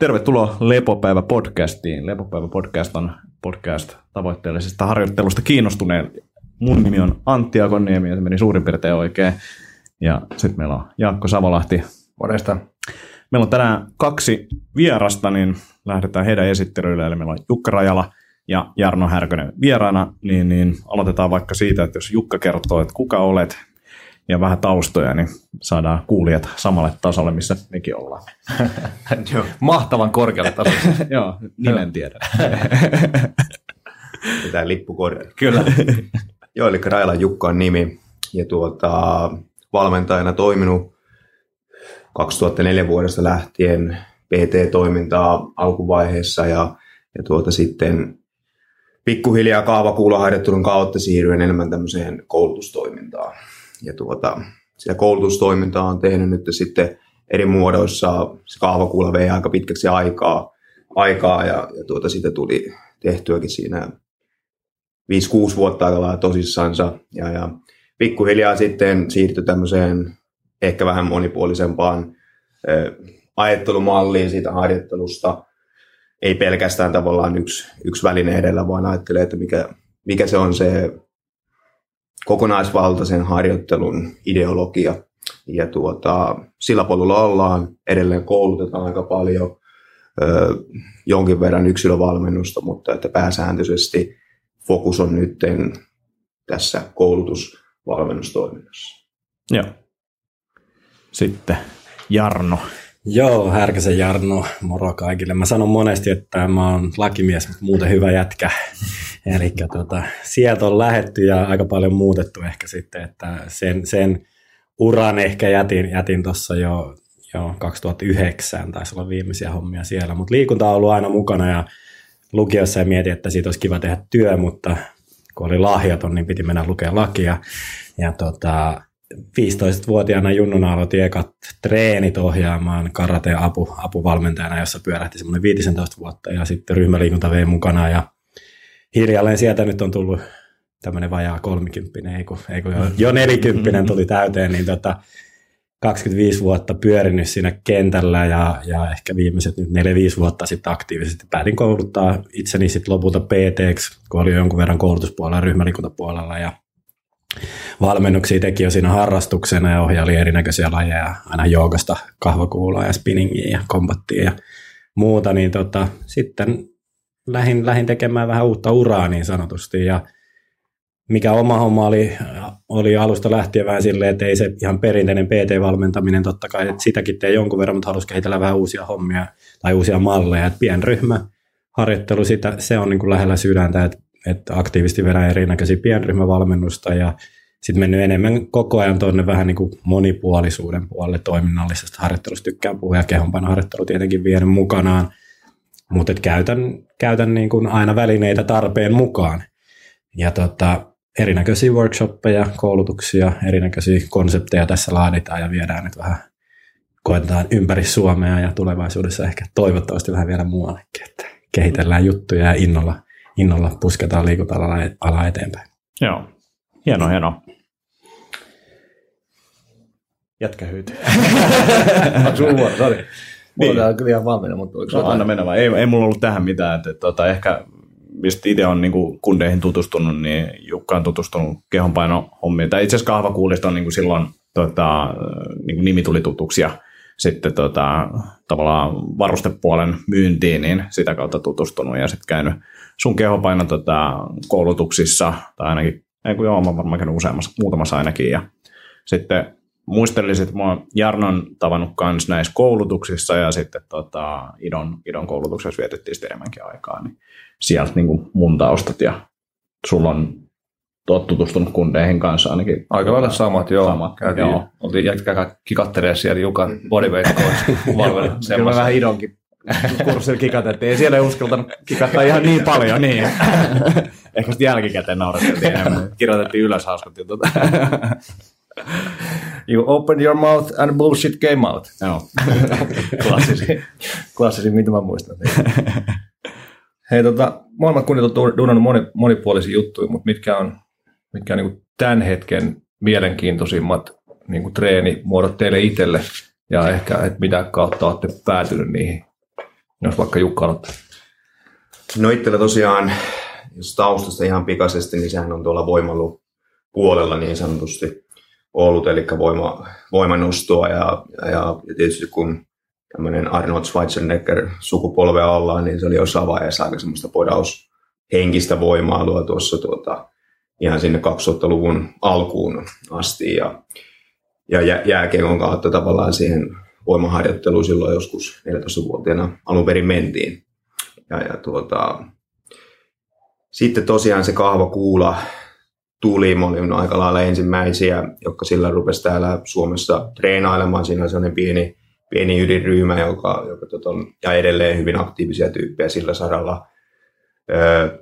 Tervetuloa Lepopäivä podcastiin. Lepopäivä podcast on podcast tavoitteellisesta harjoittelusta kiinnostuneen. Mun nimi on Antti Akoniemi ja se meni suurin piirtein oikein. Ja sitten meillä on Jaakko Savolahti. Morjesta. Meillä on tänään kaksi vierasta, niin lähdetään heidän esittelyille. Eli meillä on Jukka Rajala ja Jarno Härkönen vieraana. Niin, niin aloitetaan vaikka siitä, että jos Jukka kertoo, että kuka olet, ja vähän taustoja, niin saadaan kuulijat samalle tasolle, missä mekin ollaan. Joo, mahtavan korkealle tasolle. Joo, nimen tiedän. Pitää lippu korjata. Kyllä. Joo, eli Raila Jukka on nimi. Ja tuota, valmentajana toiminut 2004 vuodesta lähtien PT-toimintaa alkuvaiheessa ja, ja tuota sitten pikkuhiljaa kaavakuulaharjoittelun kautta siirryin enemmän tämmöiseen koulutustoimintaan ja tuota, sitä koulutustoimintaa on tehnyt nyt sitten eri muodoissa. Se kaavakuula vei aika pitkäksi aikaa, aikaa ja, ja tuota, siitä tuli tehtyäkin siinä 5-6 vuotta aika tosissansa. Ja, ja pikkuhiljaa sitten siirtyi tämmöiseen ehkä vähän monipuolisempaan ä, ajattelumalliin siitä harjoittelusta. Ei pelkästään tavallaan yksi, yksi väline edellä, vaan ajattelee, että mikä, mikä se on se kokonaisvaltaisen harjoittelun ideologia. Ja tuota, sillä polulla ollaan, edelleen koulutetaan aika paljon, ö, jonkin verran yksilövalmennusta, mutta että pääsääntöisesti fokus on nyt tässä koulutusvalmennustoiminnassa. Joo. Sitten Jarno. Joo, Härkäsen Jarno, moro kaikille. Mä sanon monesti, että mä oon lakimies, mutta muuten hyvä jätkä. Eli tota, sieltä on lähetty ja aika paljon muutettu ehkä sitten, että sen, sen uran ehkä jätin, jätin tuossa jo, jo 2009, taisi olla viimeisiä hommia siellä, mutta liikunta on ollut aina mukana ja lukiossa ja mietin, että siitä olisi kiva tehdä työ, mutta kun oli lahjaton, niin piti mennä lukea lakia. Ja tota, 15-vuotiaana junnuna aloitin ekat treenit ohjaamaan karate apu, apuvalmentajana, jossa pyörähti semmoinen 15 vuotta. Ja sitten ryhmäliikunta vei mukana ja hiljalleen sieltä nyt on tullut tämmöinen vajaa kolmikymppinen, ei kun, ei kun jo, jo nelikymppinen tuli täyteen, niin tota, 25 vuotta pyörinyt siinä kentällä ja, ja ehkä viimeiset nyt 4-5 vuotta sitten aktiivisesti päätin kouluttaa itseni sitten lopulta pt kun oli jonkun verran koulutuspuolella, ryhmäliikuntapuolella ja valmennuksia teki jo siinä harrastuksena ja ohjaili erinäköisiä lajeja, aina joogasta kahvakuuloa ja spinningiä ja kombattia ja muuta, niin tota, sitten lähin, lähin tekemään vähän uutta uraa niin sanotusti. Ja mikä oma homma oli, oli alusta lähtien vähän silleen, että ei se ihan perinteinen PT-valmentaminen totta kai, että sitäkin tee jonkun verran, mutta halusi kehitellä vähän uusia hommia tai uusia malleja, että pienryhmä harjoittelu, sitä, se on niin kuin lähellä sydäntä, että, että aktiivisesti vedän erinäköisiä pienryhmävalmennusta ja sitten mennyt enemmän koko ajan tuonne vähän niin kuin monipuolisuuden puolelle toiminnallisesta harjoittelusta. Tykkään puhua ja kehonpainoharjoittelu tietenkin vienyt mukanaan, mutta käytän, käytän niin kuin aina välineitä tarpeen mukaan. Ja tota, erinäköisiä workshoppeja, koulutuksia, erinäköisiä konsepteja tässä laaditaan ja viedään nyt vähän, koetetaan ympäri Suomea ja tulevaisuudessa ehkä toivottavasti vähän vielä muuallekin, että kehitellään juttuja ja innolla, innolla pusketaan liikunta-alaa eteenpäin. Joo, hieno, hieno. Sun vuoro? Sori. Mulla niin. on kyllä ihan valmiina, mutta onko no, anna mennä vaan. Ei, ei mulla ollut tähän mitään. Että, tota, ehkä mistä itse on niin kuin kundeihin tutustunut, niin Jukka on tutustunut kehonpainohommiin. Tai itse asiassa kahvakuulista on niin kuin silloin tota, niin kuin nimi tuli tutuksi ja sitten tota, tavallaan varustepuolen myyntiin, niin sitä kautta tutustunut ja sitten käynyt sun kehonpaino tota, koulutuksissa, tai ainakin, ei kun joo, mä varmaan käynyt useammassa, muutamassa ainakin, ja sitten muistelisin, että mä Jarnon tavannut myös näissä koulutuksissa ja sitten tota, Idon, Idon koulutuksessa vietettiin sitten enemmänkin aikaa, niin sieltä niin kuin mun taustat ja sulla on oot tutustunut kundeihin kanssa ainakin. Aika lailla samat, joo. Samat, Käytiin, joo. Oltiin jätkää kikattelee siellä Jukan bodyweight coach Kyllä mä vähän Idonkin kurssilla kikatettiin. Ei siellä ei uskaltanut kikattaa ihan niin paljon, niin. Ehkä sitten jälkikäteen naurettiin enemmän. Kirjoitettiin ylös hauskat jutut. You open your mouth and bullshit came out. Joo. klassisin, klassisin, mitä mä muistan. Hei, tota, molemmat kunnit on duunannut moni, monipuolisia juttuja, mutta mitkä on, mitkä on niin tämän hetken mielenkiintoisimmat niin kuin treenimuodot teille itselle ja ehkä, että mitä kautta olette päätynyt niihin Jos vaikka Jukka aloittaa. No itsellä tosiaan, jos taustasta ihan pikaisesti, niin sehän on tuolla voimalu puolella niin sanotusti ollut, eli voima, voimanostoa ja, ja, ja tietysti kun tämmöinen Arnold Schwarzenegger sukupolve ollaan, niin se oli jossain vaiheessa aika semmoista podaus henkistä voimaa tuossa tuota, ihan sinne 2000-luvun alkuun asti ja, ja jääkiekon kautta tavallaan siihen voimaharjoitteluun silloin joskus 14-vuotiaana alun perin mentiin. Ja, ja tuota, sitten tosiaan se kahvakuula tuli, mä olin aika lailla ensimmäisiä, jotka sillä rupesi täällä Suomessa treenailemaan. Siinä oli sellainen pieni, pieni ydinryhmä, joka, joka tota, ja edelleen hyvin aktiivisia tyyppejä sillä saralla. Öö,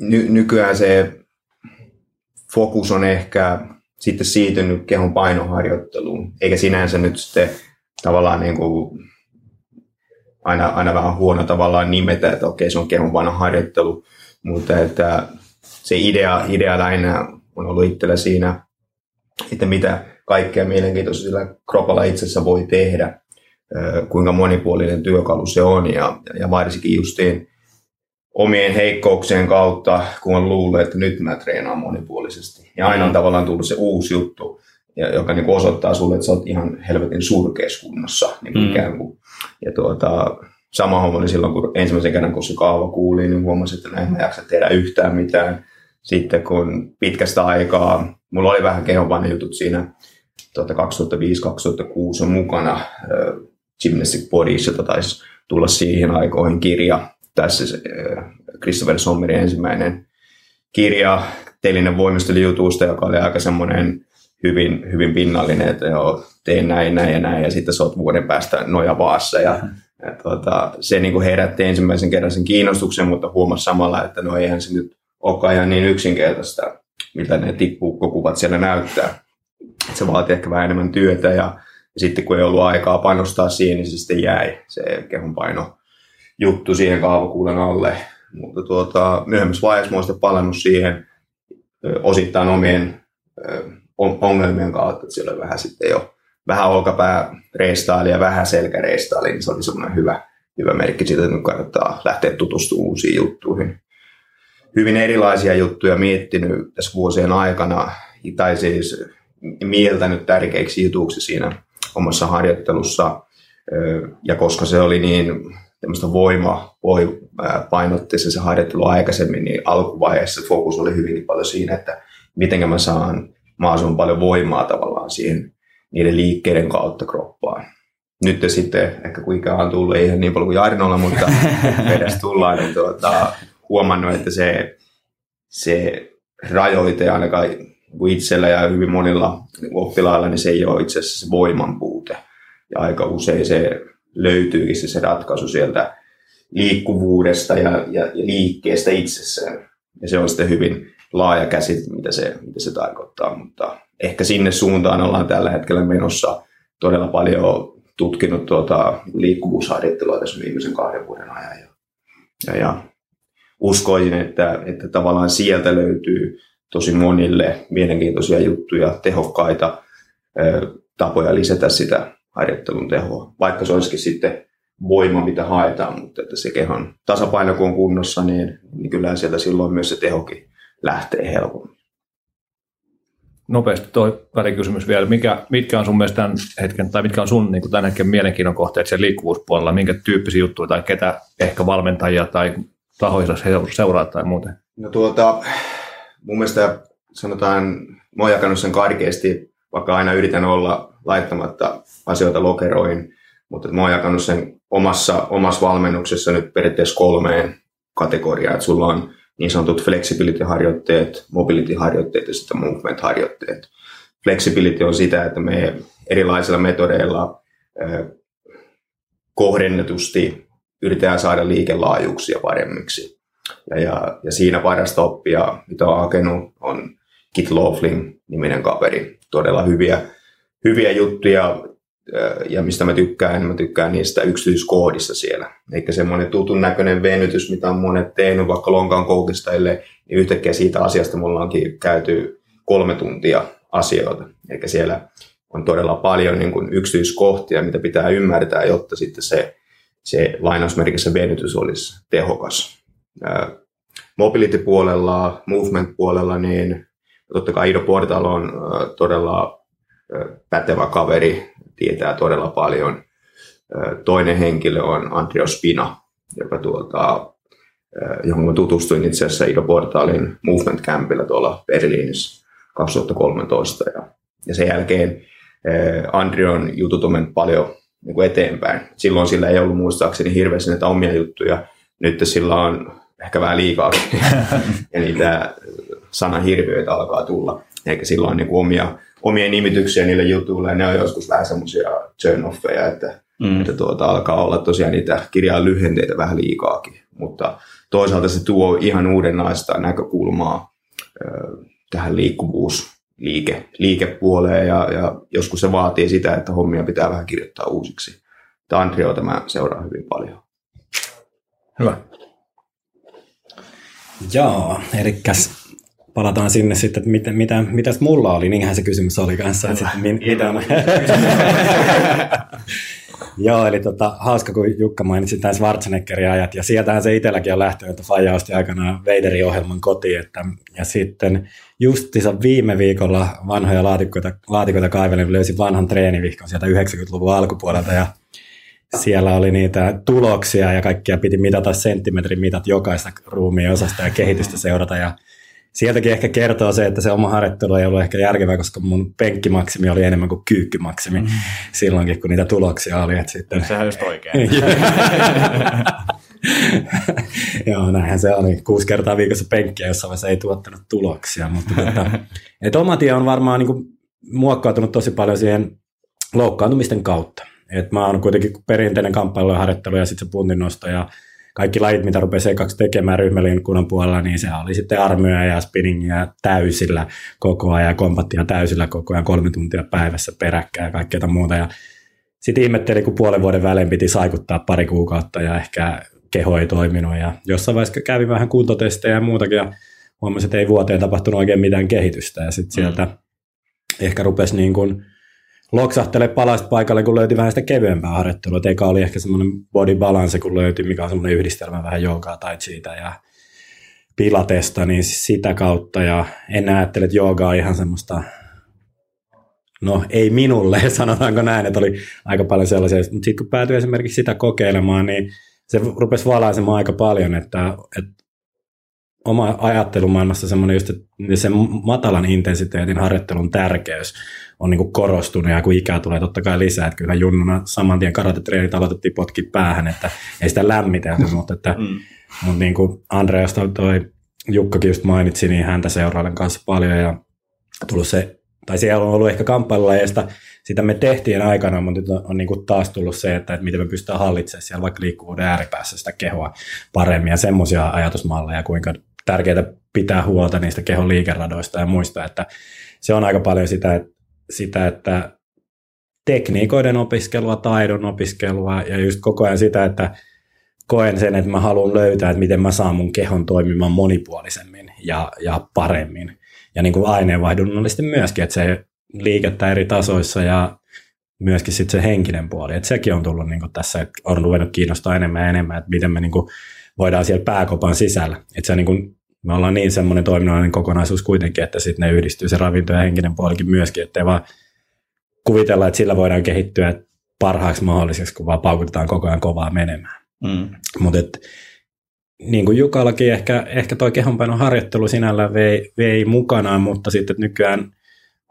ny, nykyään se fokus on ehkä sitten siirtynyt kehon painoharjoitteluun, eikä sinänsä nyt sitten tavallaan niin kuin aina, aina vähän huono tavallaan nimetä, että okei, se on kehon painoharjoittelu, mutta että se idea, idea lähinnä on ollut itsellä siinä, että mitä kaikkea mielenkiintoista sillä kropalla itsessä voi tehdä, kuinka monipuolinen työkalu se on ja, ja varsinkin justiin omien heikkouksien kautta, kun on luullut, että nyt mä treenaan monipuolisesti. Ja aina on tavallaan tullut se uusi juttu, joka niin osoittaa sulle, että sä oot ihan helvetin surkeassa kunnossa. Niin mm. ikään kuin. Ja tuota, sama homma oli silloin, kun ensimmäisen kerran, kun se kaava kuuli, niin huomasin, että näin mä jaksa tehdä yhtään mitään. Sitten kun pitkästä aikaa, mulla oli vähän jutut siinä tuota 2005-2006 on mukana Gymnastic Bodies, jota taisi tulla siihen aikoihin kirja. Tässä Christopher Sommerin ensimmäinen kirja telinen voimistelijutusta, joka oli aika semmoinen hyvin, hyvin pinnallinen, että joo, teen näin, näin ja näin, ja sitten sä oot vuoden päästä nojavaassa. Ja, ja tuota, se niin kuin herätti ensimmäisen kerran sen kiinnostuksen, mutta huomasi samalla, että no eihän se nyt olekaan ihan niin yksinkertaista, mitä ne tippukkokuvat siellä näyttää. Se vaatii ehkä vähän enemmän työtä ja, ja sitten kun ei ollut aikaa panostaa siihen, niin se sitten jäi se kehonpaino juttu siihen kaavakuulen alle. Mutta tuota, myöhemmässä vaiheessa olen palannut siihen osittain omien ongelmien kautta, että siellä oli vähän sitten jo vähän olkapää reistaili ja vähän selkä reistaili, niin se oli semmoinen hyvä, hyvä merkki siitä, että nyt kannattaa lähteä tutustumaan uusiin juttuihin hyvin erilaisia juttuja miettinyt tässä vuosien aikana, tai siis mieltänyt tärkeiksi jutuksi siinä omassa harjoittelussa. Ja koska se oli niin tämmöistä voima, voi painotteessa se harjoittelu aikaisemmin, niin alkuvaiheessa fokus oli hyvinkin paljon siinä, että miten mä saan mahdollisimman paljon voimaa tavallaan siihen niiden liikkeiden kautta kroppaan. Nyt sitten, ehkä kuinka on tullut, ei ihan niin paljon kuin Jarnolla, mutta edes tullaan, niin tuota, huomannut, että se, se rajoite ainakaan itsellä ja hyvin monilla oppilailla, niin se ei ole itse asiassa se voiman puute. Ja aika usein se löytyykin se, se ratkaisu sieltä liikkuvuudesta ja, ja, ja liikkeestä itsessään. Ja se on sitten hyvin laaja käsite, mitä se, mitä se tarkoittaa, mutta ehkä sinne suuntaan ollaan tällä hetkellä menossa todella paljon tutkinut tuota liikkuvuusharjoittelua tässä viimeisen kahden vuoden ajan. Ja, ja, ja uskoisin, että, että tavallaan sieltä löytyy tosi monille mielenkiintoisia juttuja, tehokkaita ö, tapoja lisätä sitä harjoittelun tehoa, vaikka se olisikin sitten voima, mitä haetaan, mutta että se kehon tasapaino kun on kunnossa, niin, niin kyllä sieltä silloin myös se tehokin lähtee helpommin. Nopeasti tuo välikysymys vielä. Mikä, mitkä on sun mielestä tämän hetken, tai mitkä on sun niin tämän hetken mielenkiinnon kohteet sen liikkuvuuspuolella? Minkä tyyppisiä juttuja tai ketä ehkä valmentajia tai tahoissa seuraa tai muuten? No tuota, mun mielestä sanotaan, mä oon jakanut sen karkeasti, vaikka aina yritän olla laittamatta asioita lokeroin, mutta mä oon jakanut sen omassa, omassa valmennuksessa nyt periaatteessa kolmeen kategoriaan, että sulla on niin sanotut flexibility-harjoitteet, mobility-harjoitteet ja sitten movement-harjoitteet. Flexibility on sitä, että me erilaisilla metodeilla kohdennetusti yritetään saada liikelaajuuksia paremmiksi. Ja, ja, ja siinä parasta oppia, mitä on hakenut, on Kit Laughlin niminen kaveri. Todella hyviä, hyviä juttuja, ja mistä mä tykkään, mä tykkään niistä yksityiskohdista siellä. Eikä semmoinen tutun näköinen venytys, mitä on monet tehnyt vaikka lonkan koukistajille, niin yhtäkkiä siitä asiasta me ollaankin käyty kolme tuntia asioita. Eikä siellä on todella paljon niin kuin yksityiskohtia, mitä pitää ymmärtää, jotta sitten se se lainausmerkissä venytys olisi tehokas. Mobility-puolella, movement-puolella, niin totta kai Ido Portal on todella pätevä kaveri, tietää todella paljon. Toinen henkilö on Andrea Spina, joka tuota, johon tutustuin itse asiassa Ido Portalin Movement Campilla tuolla Berliinissä 2013. Ja, ja sen jälkeen Andrion jutut on mennyt paljon niin kuin eteenpäin. Silloin sillä ei ollut muistaakseni hirveästi näitä omia juttuja. Nyt sillä on ehkä vähän liikaa ja niitä sanahirviöitä alkaa tulla. Eikä silloin niin kuin omia, omia nimityksiä niille jutuille. Ja ne on joskus vähän semmoisia turn offeja, että, mm. että tuota, alkaa olla tosiaan niitä kirjaa lyhenteitä vähän liikaakin. Mutta toisaalta se tuo ihan uudenlaista näkökulmaa tähän liikkuvuus liike, liikepuoleen ja, ja joskus se vaatii sitä, että hommia pitää vähän kirjoittaa uusiksi. Andreota mä seuraan hyvin paljon. Hyvä. Joo, eli palataan sinne sitten, että mitä, mitä, mitäs mulla oli, niinhän se kysymys oli kanssa. Että sitten, min, mitä. Joo, eli tota, hauska, kun Jukka mainitsi tämän Schwarzeneggerin ajat, ja sieltähän se itselläkin on lähtenyt, että Faija osti aikanaan Vaderin ohjelman kotiin, että, ja sitten justissa viime viikolla vanhoja laatikoita, laatikoita kaivelen, löysin vanhan treenivihkon sieltä 90-luvun alkupuolelta, ja siellä oli niitä tuloksia ja kaikkia piti mitata senttimetrin mitat jokaista ruumiin osasta ja kehitystä seurata, ja sieltäkin ehkä kertoo se, että se oma harjoittelu ei ollut ehkä järkevää, koska mun penkkimaksimi oli enemmän kuin kyykkymaksimi mm. silloinkin, kun niitä tuloksia oli. Että sitten... Sehän just oikein. Joo, näinhän se oli. Kuusi kertaa viikossa penkkiä, jossa se ei tuottanut tuloksia. Mutta että, et oma tie on varmaan niin kuin, muokkautunut tosi paljon siihen loukkaantumisten kautta. Et mä oon kuitenkin perinteinen kamppailu ja harjoittelu ja sitten se puntin nosto ja kaikki lajit, mitä rupesi ekaksi tekemään ryhmäliikunnan puolella, niin se oli sitten armyä ja spinningiä täysillä koko ajan, kompattia täysillä koko ajan kolme tuntia päivässä peräkkäin ja kaikkea muuta. Ja sitten ihmetteli, kun puolen vuoden välein piti saikuttaa pari kuukautta ja ehkä keho ei toiminut. Ja jossain vaiheessa kävi vähän kuntotestejä ja muutakin ja huomasin, että ei vuoteen tapahtunut oikein mitään kehitystä. Ja sitten sieltä mm. ehkä rupesi niin kuin loksahtele palasta paikalle, kun löytyi vähän sitä kevyempää harjoittelua. Eka oli ehkä semmoinen body balance, kun löytyi, mikä on semmoinen yhdistelmä vähän joogaa tai siitä ja pilatesta, niin sitä kautta. Ja en ajattele, että jooga on ihan semmoista, no ei minulle, sanotaanko näin, että oli aika paljon sellaisia. Mutta sitten kun päätyi esimerkiksi sitä kokeilemaan, niin se rupesi valaisemaan aika paljon, että, että oma ajattelumaailmassa semmoinen just, että sen matalan intensiteetin harjoittelun tärkeys on niin korostunut ja kun ikää tulee totta kai lisää, että kyllä junnuna saman tien karatetreenit aloitettiin potki päähän, että ei sitä lämmitelty, mutta että mm. mutta niin kuin Andreasta toi Jukkakin just mainitsi, niin häntä seurailen kanssa paljon ja tullut se, tai siellä on ollut ehkä kamppailulajeista, sitä me tehtiin aikana, mutta nyt on, on niin kuin taas tullut se, että, että miten me pystytään hallitsemaan siellä vaikka liikkuvuuden ääripäässä sitä kehoa paremmin ja semmoisia ajatusmalleja, kuinka tärkeää pitää huolta niistä kehon liikeradoista ja muista, että se on aika paljon sitä, että, sitä, että tekniikoiden opiskelua, taidon opiskelua ja just koko ajan sitä, että koen sen, että mä haluan löytää, että miten mä saan mun kehon toimimaan monipuolisemmin ja, ja paremmin. Ja niin kuin aineenvaihdunnallisesti myöskin, että se liikettä eri tasoissa ja myöskin sitten se henkinen puoli. Että sekin on tullut niin tässä, että on ruvennut kiinnostaa enemmän ja enemmän, että miten me niin voidaan siellä pääkopan sisällä. Että se niin kuin, me ollaan niin semmoinen toiminnallinen kokonaisuus kuitenkin, että sitten ne yhdistyy se ravinto ja henkinen puolikin myöskin, ettei vaan kuvitella, että sillä voidaan kehittyä parhaaksi mahdolliseksi, kun vaan paukutetaan koko ajan kovaa menemään. Mm. Mutta niin kuin Jukallakin ehkä, ehkä toi kehonpainon harjoittelu sinällä vei, vei mukanaan, mutta sitten nykyään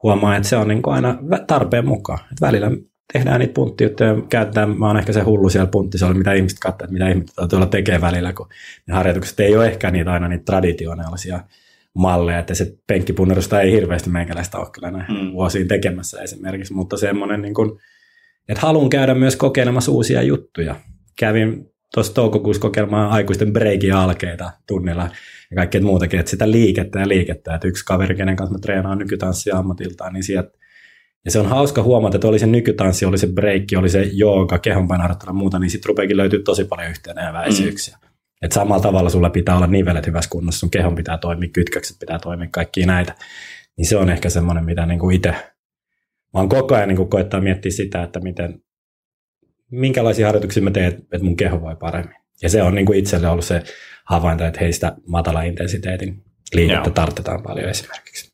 huomaa, että se on niin kuin aina tarpeen mukaan. Et välillä tehdään niitä punttijuttuja, käytetään, mä oon ehkä se hullu siellä punttisalilla, mitä ihmiset katsoo, että mitä ihmiset tuolla tekee välillä, kun ne harjoitukset ei ole ehkä niitä aina niitä traditionaalisia malleja, että se penkkipunnerusta ei hirveästi meikäläistä ole kyllä näin mm. vuosiin tekemässä esimerkiksi, mutta semmoinen, niin kuin, että haluan käydä myös kokeilemassa uusia juttuja. Kävin tuossa toukokuussa kokeilemaan aikuisten breikin alkeita tunnilla ja kaikkea muutakin, että sitä liikettä ja liikettä, että yksi kaveri, kenen kanssa mä treenaan nykytanssia ammatiltaan, niin sieltä ja se on hauska huomata, että oli se nykytanssi, oli se breikki, oli se jooga, kehonpainoharjoittelu ja muuta, niin sitten rupeakin löytyy tosi paljon yhteneväisyyksiä. Mm. Että samalla tavalla sulla pitää olla nivelet hyvässä kunnossa, sun kehon pitää toimia, kytkökset pitää toimia, kaikki näitä. Niin se on ehkä semmoinen, mitä niinku itse, mä oon koko ajan niinku koettaa miettiä sitä, että miten, minkälaisia harjoituksia mä teen, että mun keho voi paremmin. Ja se on niin kuin itselle ollut se havainto, että heistä matala intensiteetin liikettä tartetaan paljon esimerkiksi.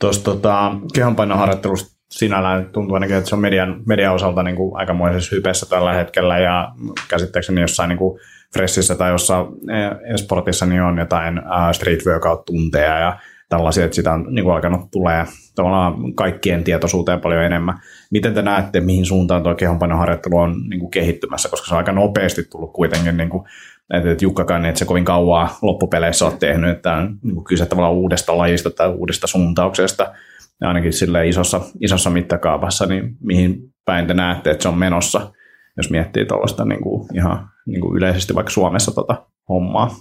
Tuosta tota, kehonpainoharjoittelusta sinällään tuntuu ainakin, että se on median, median osalta niin kuin aikamoisessa hypessä tällä hetkellä ja käsittääkseni jossain niin kuin Fressissä tai jossain eh, esportissa niin on jotain street workout-tunteja ja tällaisia, että sitä on niin kuin alkanut tulee tavallaan kaikkien tietoisuuteen paljon enemmän. Miten te näette, mihin suuntaan tuo kehonpainoharjoittelu on niin kuin kehittymässä, koska se on aika nopeasti tullut kuitenkin, niin kuin, että Jukkakaan et se kovin kauaa loppupeleissä ole tehnyt, että on niin kyse tavallaan uudesta lajista tai uudesta suuntauksesta, ja ainakin sille isossa, isossa mittakaavassa, niin mihin päin te näette, että se on menossa, jos miettii tuollaista niin kuin ihan niin kuin yleisesti vaikka Suomessa tota hommaa?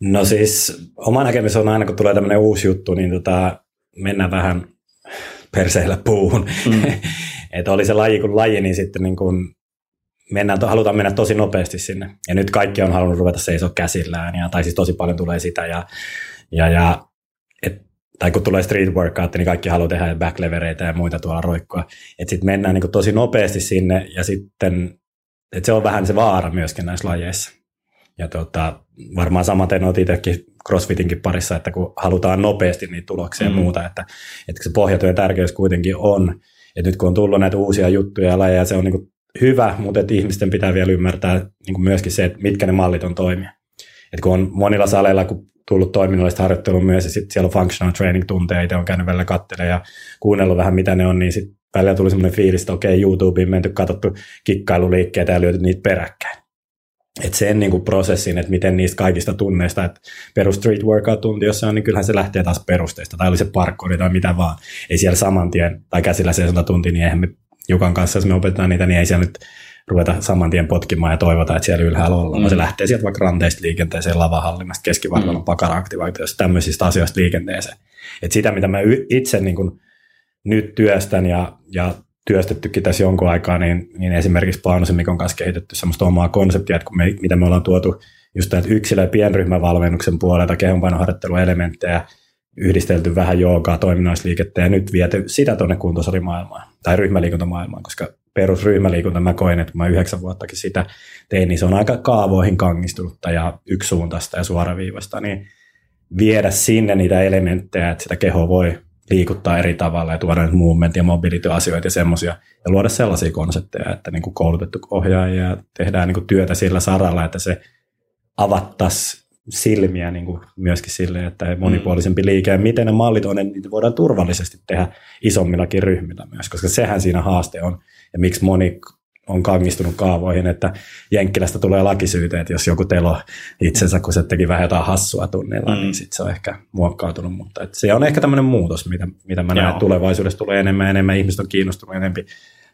No siis oma näkemys on aina, kun tulee tämmöinen uusi juttu, niin tota, mennään vähän perseillä puuhun. Mm. että oli se laji kuin laji, niin sitten niin kuin mennään, halutaan mennä tosi nopeasti sinne. Ja nyt kaikki on halunnut ruveta seisoa käsillään, ja, tai siis tosi paljon tulee sitä. Ja, ja, ja et, tai kun tulee street workout, niin kaikki haluaa tehdä backlevereitä ja muita tuolla roikkoa. Että sitten mennään niin tosi nopeasti sinne, ja sitten et se on vähän se vaara myöskin näissä lajeissa. Ja tota, varmaan samaten olet itsekin CrossFitinkin parissa, että kun halutaan nopeasti niitä tuloksia mm. ja muuta, että, että se pohjatyön tärkeys kuitenkin on, että nyt kun on tullut näitä uusia juttuja ja lajeja, se on niin hyvä, mutta että ihmisten pitää vielä ymmärtää niin myöskin se, että mitkä ne mallit on toimia. Et kun on monilla saleilla kun tullut toiminnallista harjoittelua myös, ja sitten siellä on functional training tunteja, itse on käynyt välillä katselemaan ja kuunnellut vähän, mitä ne on, niin sitten välillä tuli semmoinen fiilis, että okei, YouTubeen menty, katsottu kikkailuliikkeitä ja lyöty niitä peräkkäin. Että sen niin kuin prosessin, että miten niistä kaikista tunneista, että perus street workout-tunti, jos se on, niin kyllähän se lähtee taas perusteista, tai oli se parkouri tai mitä vaan. Ei siellä saman tien, tai käsillä se tunti, niin eihän me Jukan kanssa, jos me opetetaan niitä, niin ei siellä nyt ruveta saman tien potkimaan ja toivota, että siellä ylhäällä ollaan. Mm. Se lähtee sieltä vaikka ranteista liikenteeseen, lavahallinnasta, keskivartalon mm. pakara-aktivaatiosta, tämmöisistä asioista liikenteeseen. Et sitä, mitä mä itse niin kuin nyt työstän ja, ja työstettykin tässä jonkun aikaa, niin, niin esimerkiksi Paunosen Mikon kanssa kehitetty semmoista omaa konseptia, että kun me, mitä me ollaan tuotu just näitä yksilö- ja pienryhmävalmennuksen puolelta kehonpainoharjoitteluelementtejä, yhdistelty vähän joogaa, toiminnallisliikettä ja nyt viety sitä tuonne kuntosalimaailmaan tai ryhmäliikuntamaailmaan, koska perusryhmäliikunta mä koin, että kun mä yhdeksän vuottakin sitä tein, niin se on aika kaavoihin kangistunutta ja yksisuuntaista ja suoraviivasta, niin viedä sinne niitä elementtejä, että sitä keho voi liikuttaa eri tavalla ja tuoda movement- ja mobility-asioita ja semmoisia, ja luoda sellaisia konsepteja, että niin kuin koulutettu ohjaaja ja tehdään niin kuin työtä sillä saralla, että se avattaisi silmiä niin kuin myöskin sille, että monipuolisempi liike ja miten ne mallit on, niin niitä voidaan turvallisesti tehdä isommillakin ryhmillä myös, koska sehän siinä haaste on ja miksi moni on kangistunut kaavoihin, että Jenkkilästä tulee lakisyyteet, jos joku telo itsensä, kun se teki vähän jotain hassua tunnilla, niin mm. niin sitten se on ehkä muokkautunut. Mutta et se on ehkä tämmöinen muutos, mitä, mitä mä näen, että tulevaisuudessa tulee enemmän ja enemmän. Ihmiset on kiinnostunut enemmän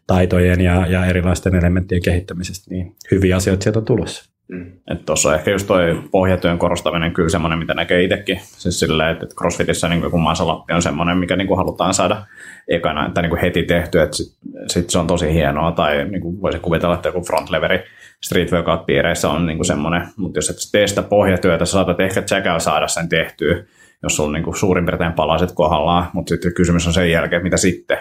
taitojen ja, ja erilaisten elementtien kehittämisestä, niin hyviä asioita sieltä on tulossa. Mm. Tuossa on ehkä just toi pohjatyön korostaminen kyllä semmoinen, mitä näkee itsekin. Siis silleen, että CrossFitissä niin joku masalappi on semmoinen, mikä niin kuin halutaan saada ekana, tai niin kuin heti tehty, että sit, sit se on tosi hienoa. Tai niin kuin voisi kuvitella, että joku frontleveri street workout-piireissä on niin kuin semmoinen. Mutta jos et tee sitä pohjatyötä, sä saatat ehkä tsekää saada sen tehtyä, jos sulla niin kuin suurin piirtein palaset kohdallaan. Mutta sitten kysymys on sen jälkeen, että mitä sitten.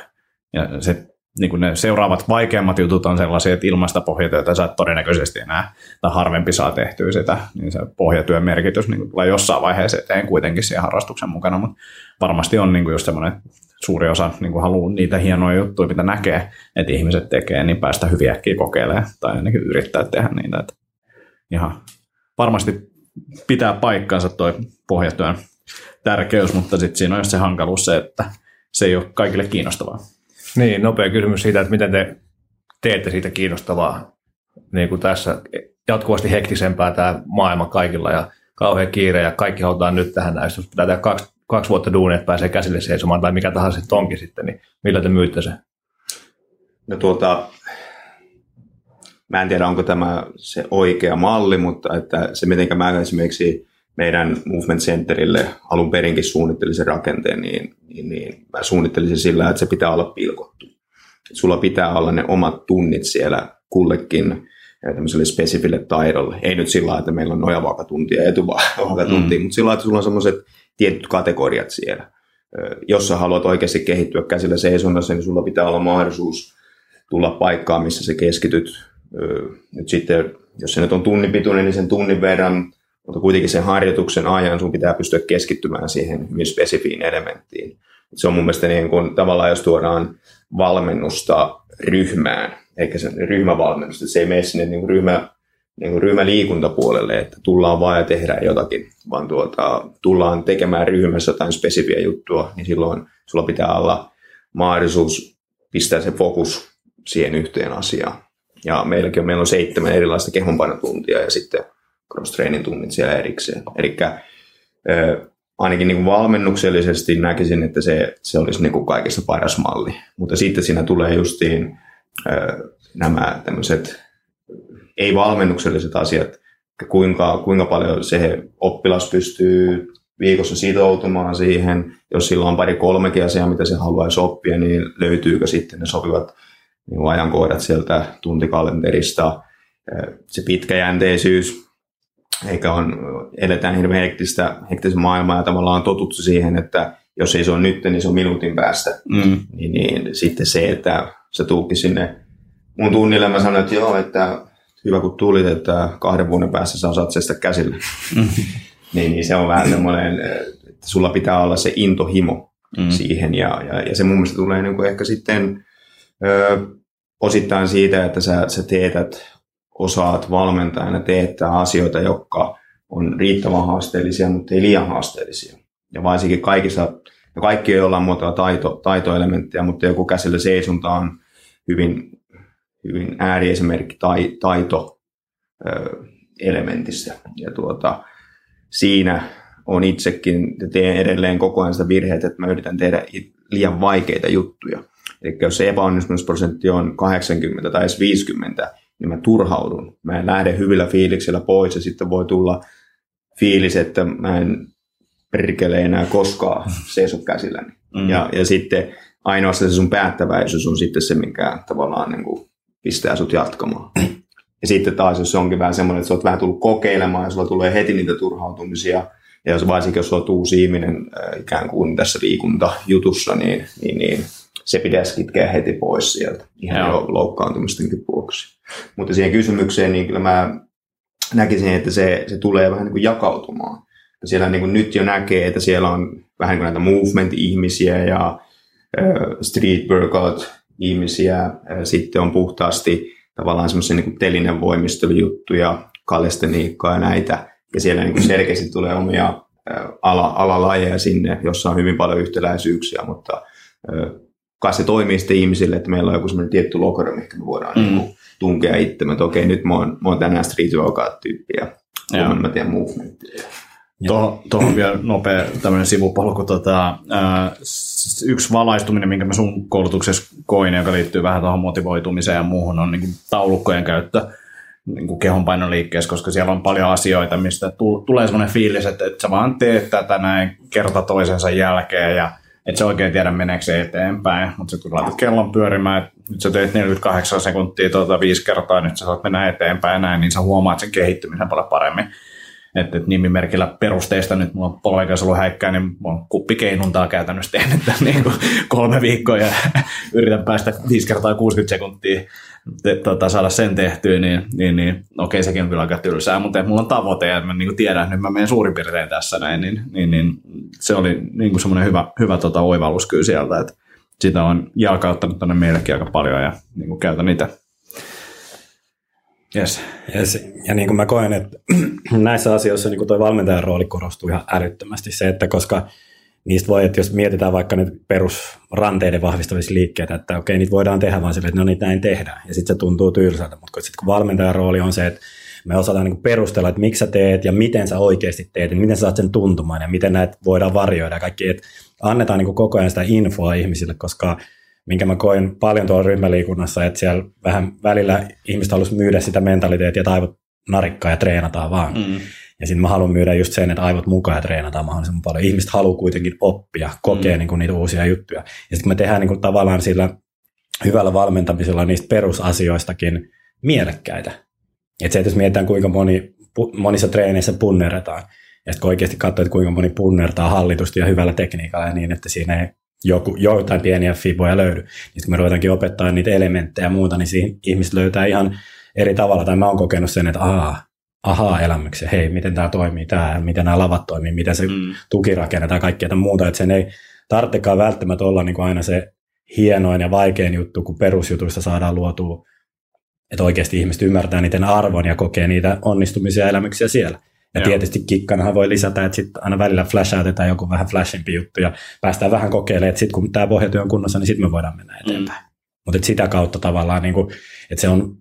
Ja se niin kuin ne seuraavat vaikeammat jutut on sellaisia, että ilmaista pohjatyötä sä et todennäköisesti enää, tai harvempi saa tehtyä sitä, niin se pohjatyön merkitys niin tulee jossain vaiheessa eteen kuitenkin siihen harrastuksen mukana, mutta varmasti on niin kuin just semmoinen suuri osa niin kuin haluaa niitä hienoja juttuja, mitä näkee, että ihmiset tekee, niin päästä hyviäkin kokeilemaan tai ainakin yrittää tehdä niitä. Että ihan varmasti pitää paikkansa tuo pohjatyön tärkeys, mutta sitten siinä on just se hankaluus se, että se ei ole kaikille kiinnostavaa. Niin, nopea kysymys siitä, että miten te teette siitä kiinnostavaa niin kuin tässä jatkuvasti hektisempää tämä maailma kaikilla ja kauhean kiire ja kaikki halutaan nyt tähän näistä. Jos pitää tehdä kaksi, kaksi vuotta duunia, että pääsee käsille seisomaan tai mikä tahansa sitten onkin sitten, niin millä te myytte se? No tuota, mä en tiedä onko tämä se oikea malli, mutta että se miten mä esimerkiksi meidän Movement Centerille alun perinkin suunnittelin sen rakenteen, niin, niin, niin mä suunnittelisin sillä, että se pitää olla pilkottu. Sulla pitää olla ne omat tunnit siellä kullekin tämmöiselle spesifille taidolle. Ei nyt sillä että meillä on nojavaakatunti ja etuvaakatunti, mm. mutta sillä että sulla on semmoiset tietyt kategoriat siellä. Jos sä haluat oikeasti kehittyä käsillä seisonnassa, niin sulla pitää olla mahdollisuus tulla paikkaan, missä sä keskityt. Nyt sitten, jos se nyt on tunnin pituinen, niin sen tunnin verran, mutta kuitenkin sen harjoituksen ajan sun pitää pystyä keskittymään siihen hyvin spesifiin elementtiin. Se on mun mielestä niin kuin, tavallaan, jos tuodaan valmennusta ryhmään, eikä se ryhmävalmennusta, se ei mene sinne niin kuin ryhmä, niin kuin ryhmäliikuntapuolelle, että tullaan vaan ja tehdään jotakin, vaan tuota, tullaan tekemään ryhmässä jotain spesifiä juttua, niin silloin sulla pitää olla mahdollisuus pistää se fokus siihen yhteen asiaan. Ja meilläkin on, meillä on seitsemän erilaista kehonpainotuntia ja sitten cross-training tunnit siellä erikseen. Eli ainakin niin kuin valmennuksellisesti näkisin, että se, se olisi niin kuin kaikista paras malli. Mutta sitten siinä tulee justiin nämä tämmöiset ei-valmennukselliset asiat, kuinka, kuinka paljon se oppilas pystyy viikossa sitoutumaan siihen, jos sillä on pari kolmekin asiaa, mitä se haluaisi oppia, niin löytyykö sitten ne sopivat niin ajankohdat sieltä tuntikalenterista, se pitkäjänteisyys, eikä on, eletään hirveän hektistä, hektistä maailmaa ja tavallaan on totuttu siihen, että jos ei se ole nyt, niin se on minuutin päästä. Mm. Niin, niin, sitten se, että se tuukin sinne mun tunnille, mä sanoin, että joo, että hyvä kun tulit, että kahden vuoden päässä saa osaat sitä käsillä. Mm. niin, niin se on vähän semmoinen, että sulla pitää olla se intohimo mm. siihen ja, ja, ja se mun mielestä tulee niin kuin ehkä sitten ö, osittain siitä, että sä, sä teetät, osaat valmentajana teettää asioita, jotka on riittävän haasteellisia, mutta ei liian haasteellisia. Ja varsinkin kaikissa, ja kaikki ei olla muuta taito, taitoelementtejä, mutta joku käsillä seisonta on hyvin, hyvin ääriesimerkki tai, taito elementistä. Ja tuota, siinä on itsekin, teen edelleen koko ajan sitä virheitä, että mä yritän tehdä liian vaikeita juttuja. Eli jos se epäonnistumisprosentti on 80 tai edes 50, niin mä turhaudun. Mä en lähde hyvillä fiiliksillä pois ja sitten voi tulla fiilis, että mä en perkele enää koskaan seiso käsilläni. Mm. Ja, ja sitten ainoastaan se sun päättäväisyys on sitten se, mikä tavallaan niin kuin pistää sut jatkamaan. Ja sitten taas, jos se onkin vähän semmoinen, että sä oot vähän tullut kokeilemaan ja sulla tulee heti niitä turhautumisia, ja jos, varsinkin jos olet uusi ihminen äh, ikään kuin tässä liikuntajutussa, niin, niin, niin se pitäisi kitkeä heti pois sieltä ihan Joo. jo loukkaantumistenkin vuoksi. Mutta siihen kysymykseen, niin kyllä mä näkisin, että se, se tulee vähän niin kuin jakautumaan. Siellä niin kuin nyt jo näkee, että siellä on vähän niin kuin näitä movement-ihmisiä ja street workout-ihmisiä. Sitten on puhtaasti tavallaan semmoisia niin telinen voimistelujuttuja, kalesteniikkaa ja näitä. Ja siellä niin kuin selkeästi tulee omia ala, alalajeja sinne, jossa on hyvin paljon yhtäläisyyksiä, mutta kai se toimii sitten ihmisille, että meillä on joku semmoinen tietty lokero, mihin me voidaan mm. niin kuin, tunkea itse, että okei, nyt mä oon, mä oon tänään street workout-tyyppi ja mä teen movementia. Tuohon, tuohon vielä nopea tämmöinen sivupolku. Tota, ää, yksi valaistuminen, minkä mä sun koulutuksessa koin, joka liittyy vähän tuohon motivoitumiseen ja muuhun, on niin taulukkojen käyttö niin kuin kehonpainoliikkeessä, koska siellä on paljon asioita, mistä tulee semmoinen fiilis, että, että sä vaan teet tätä näin kerta toisensa jälkeen ja et sä oikein tiedä meneekö se eteenpäin, mutta sitten kun laitat kellon pyörimään, että nyt sä teet 48 sekuntia tuota viisi kertaa, nyt sä saat mennä eteenpäin näin, niin sä huomaat sen kehittymisen paljon paremmin. Että et nimimerkillä perusteista nyt mulla on polveikas ollut häikkää, niin mulla on kuppikeinuntaa käytännössä tehnyt tämän niin kuin kolme viikkoa ja yritän päästä 5 kertaa 60 sekuntia te, tota, saada sen tehtyä, niin, niin, niin okei, sekin on kyllä aika tylsää, mutta mulla on tavoite ja mä niin tiedän, että nyt mä menen suurin piirtein tässä näin, niin, niin, niin se oli niin kuin semmoinen hyvä, hyvä tota, oivallus kyllä sieltä, että sitä on jalkauttanut tänne meillekin aika paljon ja niin kuin käytän niitä Yes. yes. Ja niin kuin mä koen, että näissä asioissa niin tuo valmentajan rooli korostuu ihan älyttömästi. Se, että koska niistä voi, että jos mietitään vaikka nyt perusranteiden vahvistamisliikkeitä, että okei, niitä voidaan tehdä vaan sille, että no niitä näin tehdään. Ja sitten se tuntuu tylsältä, mutta sitten kun valmentajan rooli on se, että me osataan niin perustella, että miksi sä teet ja miten sä oikeasti teet, ja miten sä saat sen tuntumaan ja miten näitä voidaan varjoida ja kaikki, että annetaan niin koko ajan sitä infoa ihmisille, koska minkä mä koin paljon tuolla ryhmäliikunnassa, että siellä vähän välillä ihmiset haluaisi myydä sitä mentaliteettia, että aivot narikkaa ja treenataan vaan. Mm. Ja sitten mä haluan myydä just sen, että aivot mukaan ja treenataan mahdollisimman paljon. Ihmiset haluaa kuitenkin oppia, kokea mm. niin kuin niitä uusia juttuja. Ja sitten me tehdään niin kuin tavallaan sillä hyvällä valmentamisella niistä perusasioistakin mielekkäitä. Että se, että jos mietitään kuinka moni, monissa treeneissä punnerretaan, ja sitten kun oikeasti katsoo, että kuinka moni punnertaa hallitusti ja hyvällä tekniikalla ja niin, että siinä ei joku, jotain pieniä fiboja löydy. Niin kun me ruvetaankin opettaa niitä elementtejä ja muuta, niin siihen ihmiset löytää ihan eri tavalla. Tai mä oon kokenut sen, että ahaa, ahaa elämyksiä, hei, miten tämä toimii, tämä, miten nämä lavat toimii, miten se mm. tuki rakennetaan ja kaikkea muuta. Että sen ei tarvitsekaan välttämättä olla niin kuin aina se hienoin ja vaikein juttu, kun perusjutuista saadaan luotua, että oikeasti ihmiset ymmärtää niiden arvon ja kokee niitä onnistumisia ja elämyksiä siellä. Ja Joo. tietysti kikkanahan voi lisätä, että sitten aina välillä flashautetaan joku vähän flashimpi juttu ja päästään vähän kokeilemaan, että sitten kun tämä pohjatyö on kunnossa, niin sitten me voidaan mennä eteenpäin. Mm. Mutta sitä kautta tavallaan, niin kuin, että se on,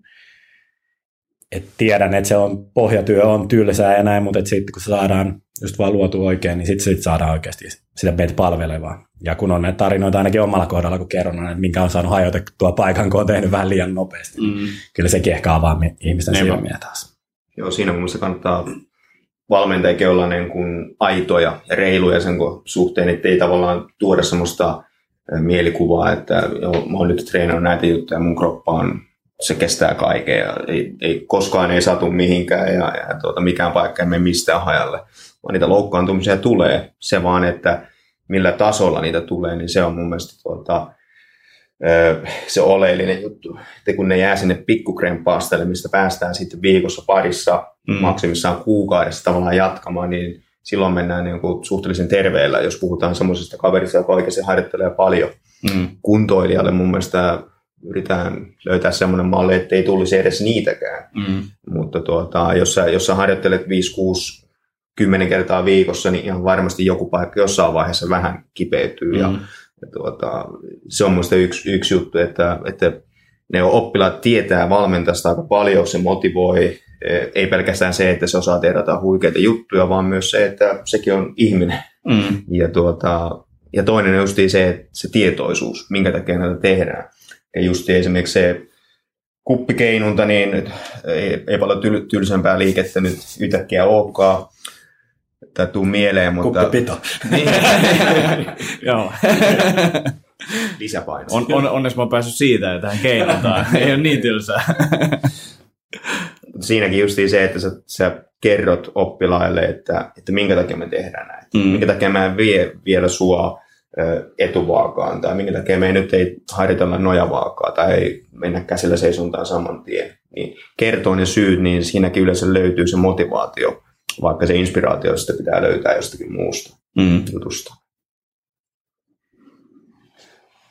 että tiedän, että se on, pohjatyö on tylsää ja näin, mutta sitten kun se saadaan just vaan luotu oikein, niin sitten sit saadaan oikeasti sitä meitä palvelevaa. Ja kun on näitä tarinoita ainakin omalla kohdalla, kun kerron, että minkä on saanut hajotettua paikan, kun on tehnyt vähän liian nopeasti. Mm. Kyllä sekin ehkä avaa ihmisten silmiä taas. Joo, siinä mun mielestä kannattaa valmentajakin olla niin kuin aitoja ja reiluja sen suhteen, että ei tavallaan tuoda semmoista mielikuvaa, että joo, mä oon nyt treenannut näitä juttuja, mun kroppa on, se kestää kaiken ja ei, ei koskaan ei satu mihinkään ja, ja tuota, mikään paikka ei mene mistään hajalle, vaan niitä loukkaantumisia tulee. Se vaan, että millä tasolla niitä tulee, niin se on mun mielestä tuota, se oleellinen juttu. Että kun ne jää sinne pikkukrempaastalle, mistä päästään sitten viikossa parissa, mm. maksimissaan kuukaudessa tavallaan jatkamaan, niin silloin mennään niin kuin suhteellisen terveellä, jos puhutaan semmoisesta kaverista, joka oikeasti harjoittelee paljon. Mm. Kuntoilijalle mun mielestä yritetään löytää semmoinen malli, että ei tulisi edes niitäkään. Mm. Mutta tuota, jos, sä, jos sä harjoittelet 5, 6, 10 kertaa viikossa, niin ihan varmasti joku paikka jossain vaiheessa vähän kipeytyy. Mm. Ja ja tuota, se on minusta yksi, yksi juttu, että, että ne oppilaat tietää valmentajasta aika paljon, se motivoi, e, ei pelkästään se, että se osaa tehdä jotain huikeita juttuja, vaan myös se, että sekin on ihminen. Mm. Ja, tuota, ja toinen on just se, että se tietoisuus, minkä takia näitä tehdään. Ja just esimerkiksi se kuppikeinunta, niin ei, ei paljon tyl, tylsempää liikettä nyt yhtäkkiä olekaan tai tuu mieleen, mutta... Kuppipito. niin. Joo. Lisäpaino. On, on, onneksi mä oon päässyt siitä ja tähän keinotaan. Ei ole niin tylsää. Siinäkin justiin se, että sä, sä kerrot oppilaille, että, että minkä takia me tehdään näin. Mm. Minkä takia mä en vie vielä sua etuvaakaan, tai minkä takia me ei nyt ei harjoitella nojavaakaa, tai ei mennä käsillä seisontaan saman tien. Niin kertoo ne syyt, niin siinäkin yleensä löytyy se motivaatio vaikka se inspiraatio sitten pitää löytää jostakin muusta mm. jutusta.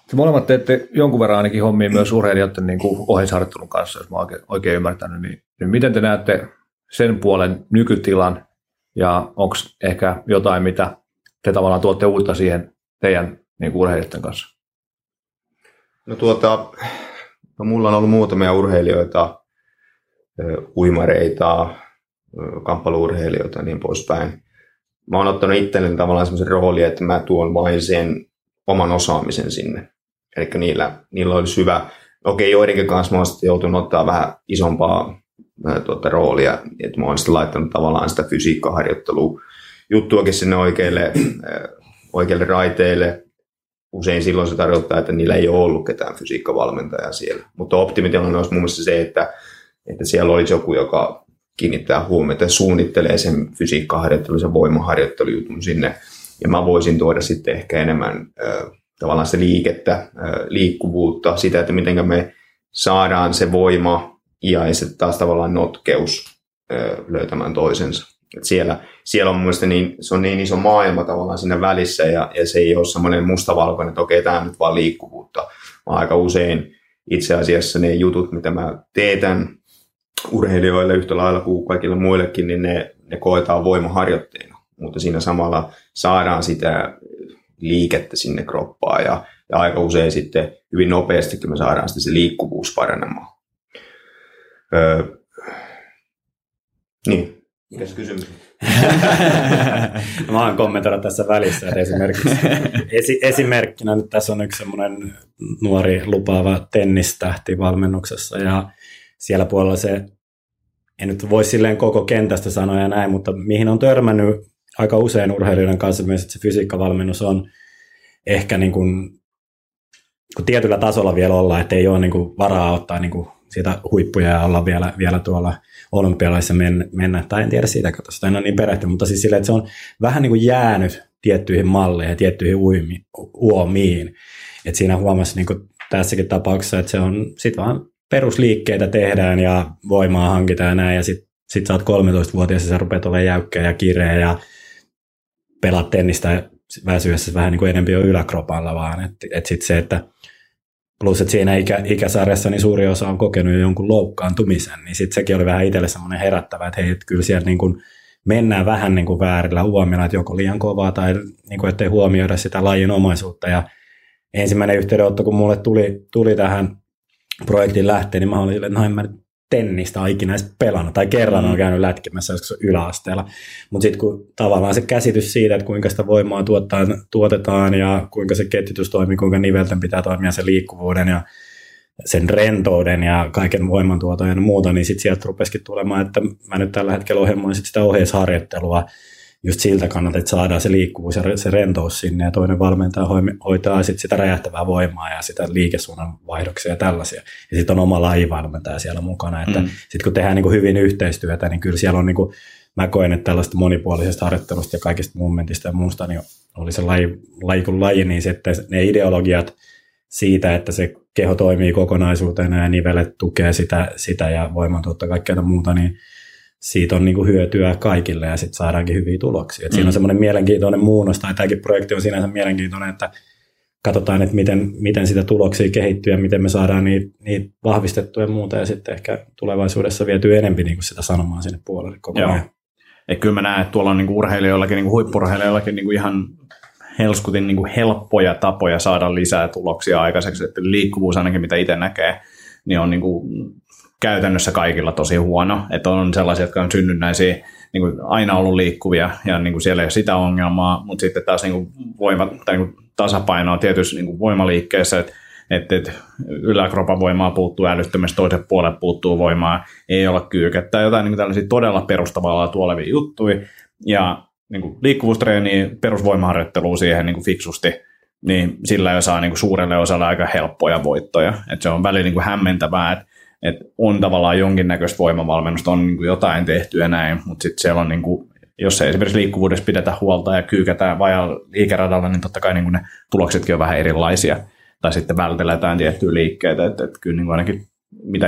Te molemmat teette jonkun verran ainakin hommia myös urheilijoiden niin kuin kanssa, jos mä oikein, oikein ymmärtänyt. Niin, niin miten te näette sen puolen nykytilan ja onko ehkä jotain, mitä te tavallaan tuotte uutta siihen teidän niin kuin urheilijoiden kanssa? No tuota, no mulla on ollut muutamia urheilijoita, uimareita, kamppaluurheilijoita ja niin poispäin. Mä oon ottanut itselleni tavallaan semmoisen roolin, että mä tuon vain sen oman osaamisen sinne. Eli niillä, niillä olisi hyvä, okei joidenkin kanssa mä sitten joutunut ottaa vähän isompaa tuota, roolia, että mä oon sitten laittanut tavallaan sitä fysiikkaharjoittelua juttuakin sinne oikeille, oikeille raiteille. Usein silloin se tarkoittaa, että niillä ei ole ollut ketään fysiikkavalmentajaa siellä. Mutta optimitilanne olisi mun mielestä se, että, että siellä olisi joku, joka kiinnittää huomiota ja suunnittelee sen fysiikkaharjoittelun, sen voimaharjoittelujutun sinne. Ja mä voisin tuoda sitten ehkä enemmän tavallaan se liikettä, liikkuvuutta, sitä, että miten me saadaan se voima ja sitten taas tavallaan notkeus löytämään toisensa. Et siellä, siellä on mun mielestä niin, se on niin iso maailma tavallaan siinä välissä ja, ja se ei ole semmoinen mustavalkoinen, että okei, tämä nyt vaan liikkuvuutta, vaan aika usein itse asiassa ne jutut, mitä mä teetän, urheilijoille yhtä lailla kuin kaikille muillekin, niin ne, ne koetaan voimaharjoitteena. Mutta siinä samalla saadaan sitä liikettä sinne kroppaan ja, ja aika usein sitten hyvin nopeastikin me saadaan sitten se liikkuvuus paranemaan. Öö, niin, mikä se kysymys Mä oon kommentoida tässä välissä, että esimerkiksi esi- esimerkkinä nyt tässä on yksi semmoinen nuori lupaava tennistähti valmennuksessa ja siellä puolella se, en nyt voi silleen koko kentästä sanoa ja näin, mutta mihin on törmännyt aika usein urheilijoiden kanssa myös, että se fysiikkavalmennus on ehkä niin kuin, kun tietyllä tasolla vielä olla, että ei ole niin kuin varaa ottaa niin kuin siitä huippuja ja olla vielä, vielä tuolla olympialaisissa mennä, tai en tiedä siitä, katsotaan, en ole niin perehtynyt, mutta siis silleen, että se on vähän niin kuin jäänyt tiettyihin malleihin, tiettyihin uimi, uomiin. Et siinä huomasi niin kuin tässäkin tapauksessa, että se on sitten vaan perusliikkeitä tehdään ja voimaa hankitaan ja näin, ja sitten sit sä oot 13-vuotias ja sä rupeat olemaan jäykkä ja kireä ja pelaat tennistä väsyessä vähän niin kuin enemmän jo yläkropalla vaan. Että et sitten se, että plus että siinä ikä, ikäsarjassa niin suuri osa on kokenut jo jonkun loukkaantumisen, niin sitten sekin oli vähän itselle semmoinen herättävä, että hei, että kyllä siellä niin kuin mennään vähän niin kuin väärillä huomioilla, että joko liian kovaa tai niin kuin, ettei huomioida sitä lajin omaisuutta. Ja ensimmäinen yhteydenotto, kun mulle tuli, tuli tähän projektin lähteen, niin mä olin että no en mä tennistä ole ikinä edes pelannut, tai kerran mm. on käynyt lätkimässä joskus yläasteella. Mutta sitten kun tavallaan se käsitys siitä, että kuinka sitä voimaa tuottaa, tuotetaan ja kuinka se ketjutys toimii, kuinka nivelten pitää toimia sen liikkuvuuden ja sen rentouden ja kaiken voimantuoton ja muuta, niin sitten sieltä rupesikin tulemaan, että mä nyt tällä hetkellä ohjelmoin sit sitä ohjeisharjoittelua just siltä kannalta, että saadaan se liikkuvuus ja se rentous sinne ja toinen valmentaja hoitaa sit sitä räjähtävää voimaa ja sitä liikesuunnan vaihdoksia ja tällaisia. Ja sitten on oma lajivalmentaja siellä mukana, että mm. sitten kun tehdään niin hyvin yhteistyötä, niin kyllä siellä on niin kuin, mä koen, että tällaista monipuolisesta harjoittelusta ja kaikista momentista ja muusta, niin oli se laji, laji kuin laji, niin sitten ne ideologiat siitä, että se keho toimii kokonaisuutena ja nivelet tukee sitä, sitä ja voimantuotta kaikkea muuta, niin siitä on niin kuin hyötyä kaikille ja sitten saadaankin hyviä tuloksia. Et mm. Siinä on mm. semmoinen mielenkiintoinen muunnos, tai tämäkin projekti on sinänsä mielenkiintoinen, että katsotaan, että miten, miten sitä tuloksia kehittyy ja miten me saadaan niitä, niitä vahvistettua ja muuta, ja sitten ehkä tulevaisuudessa vietyy enemmän niin kuin sitä sanomaa sinne puolelle koko Joo. ajan. Et kyllä mä näen, että tuolla on niin urheilijoillakin, niin huippurheilijoillakin niin ihan helskutin niin kuin helppoja tapoja saada lisää tuloksia aikaiseksi, että liikkuvuus ainakin mitä itse näkee, niin on niin kuin käytännössä kaikilla tosi huono. Että on sellaisia, jotka on synnynnäisiä, niin kuin aina ollut liikkuvia ja niin kuin siellä ei ole sitä ongelmaa, mutta sitten taas niin kuin voima, tai niin kuin tasapainoa tietysti niin kuin voimaliikkeessä, että että et yläkropan voimaa puuttuu älyttömästi, toisen puolen puuttuu voimaa, ei olla kyykettä, jotain niin tällaisia todella perustavaa tuolevia juttuja, ja niin kuin liikkuvuustreeni, perusvoimaharjoittelua siihen niin kuin fiksusti, niin sillä jo saa niin kuin suurelle osalle aika helppoja voittoja. Et se on välillä niin kuin hämmentävää, että että on tavallaan jonkinnäköistä voimavalmennusta, on niin kuin jotain tehty ja näin, mutta sitten siellä on, niin kuin, jos ei esimerkiksi liikkuvuudessa pidetä huolta ja kyykätään vajaa liikeradalla, niin totta kai niin kuin ne tuloksetkin on vähän erilaisia. Tai sitten vältellään tiettyjä liikkeitä, että, että kyllä niin kuin ainakin mitä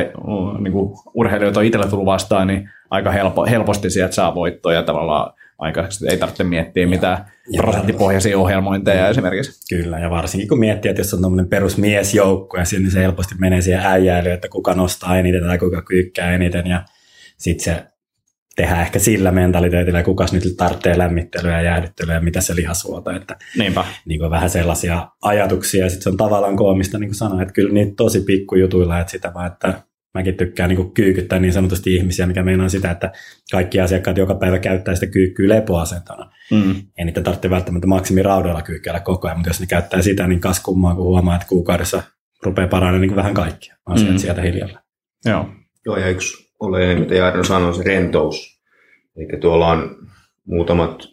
niin kuin urheilijoita on itsellä tullut vastaan, niin aika helpo, helposti sieltä saa voittoja tavallaan aikaiseksi. Ei tarvitse miettiä mitään ja prosenttipohjaisia ohjelmointeja mm. esimerkiksi. Kyllä, ja varsinkin kun miettii, että jos on tämmöinen perusmiesjoukko, ja niin se helposti menee siihen äijäilyyn, että kuka nostaa eniten tai kuka kyykkää eniten, ja sitten se tehdään ehkä sillä mentaliteetillä, kuka nyt tarvitsee lämmittelyä ja jäädyttelyä ja mitä se lihasuota. Että Niinpä. Niin kuin vähän sellaisia ajatuksia ja sitten se on tavallaan koomista, niin kuin sanoin, että kyllä niitä tosi pikkujutuilla, että sitä vaan, että mäkin tykkään niin kyykyttää niin sanotusti ihmisiä, mikä meinaa sitä, että kaikki asiakkaat joka päivä käyttää sitä kyykkyä lepoasentona. Mm. Ei niitä tarvitse välttämättä maksimiraudalla kyykkäillä koko ajan, mutta jos ne käyttää sitä, niin kas kummaa, kun huomaa, että kuukaudessa rupeaa paranemaan niin vähän kaikkia asiat mm. sieltä hiljalla. Joo. Joo, ja yksi oleellinen, mitä Jarno sanoi, se rentous. Eli tuolla on muutamat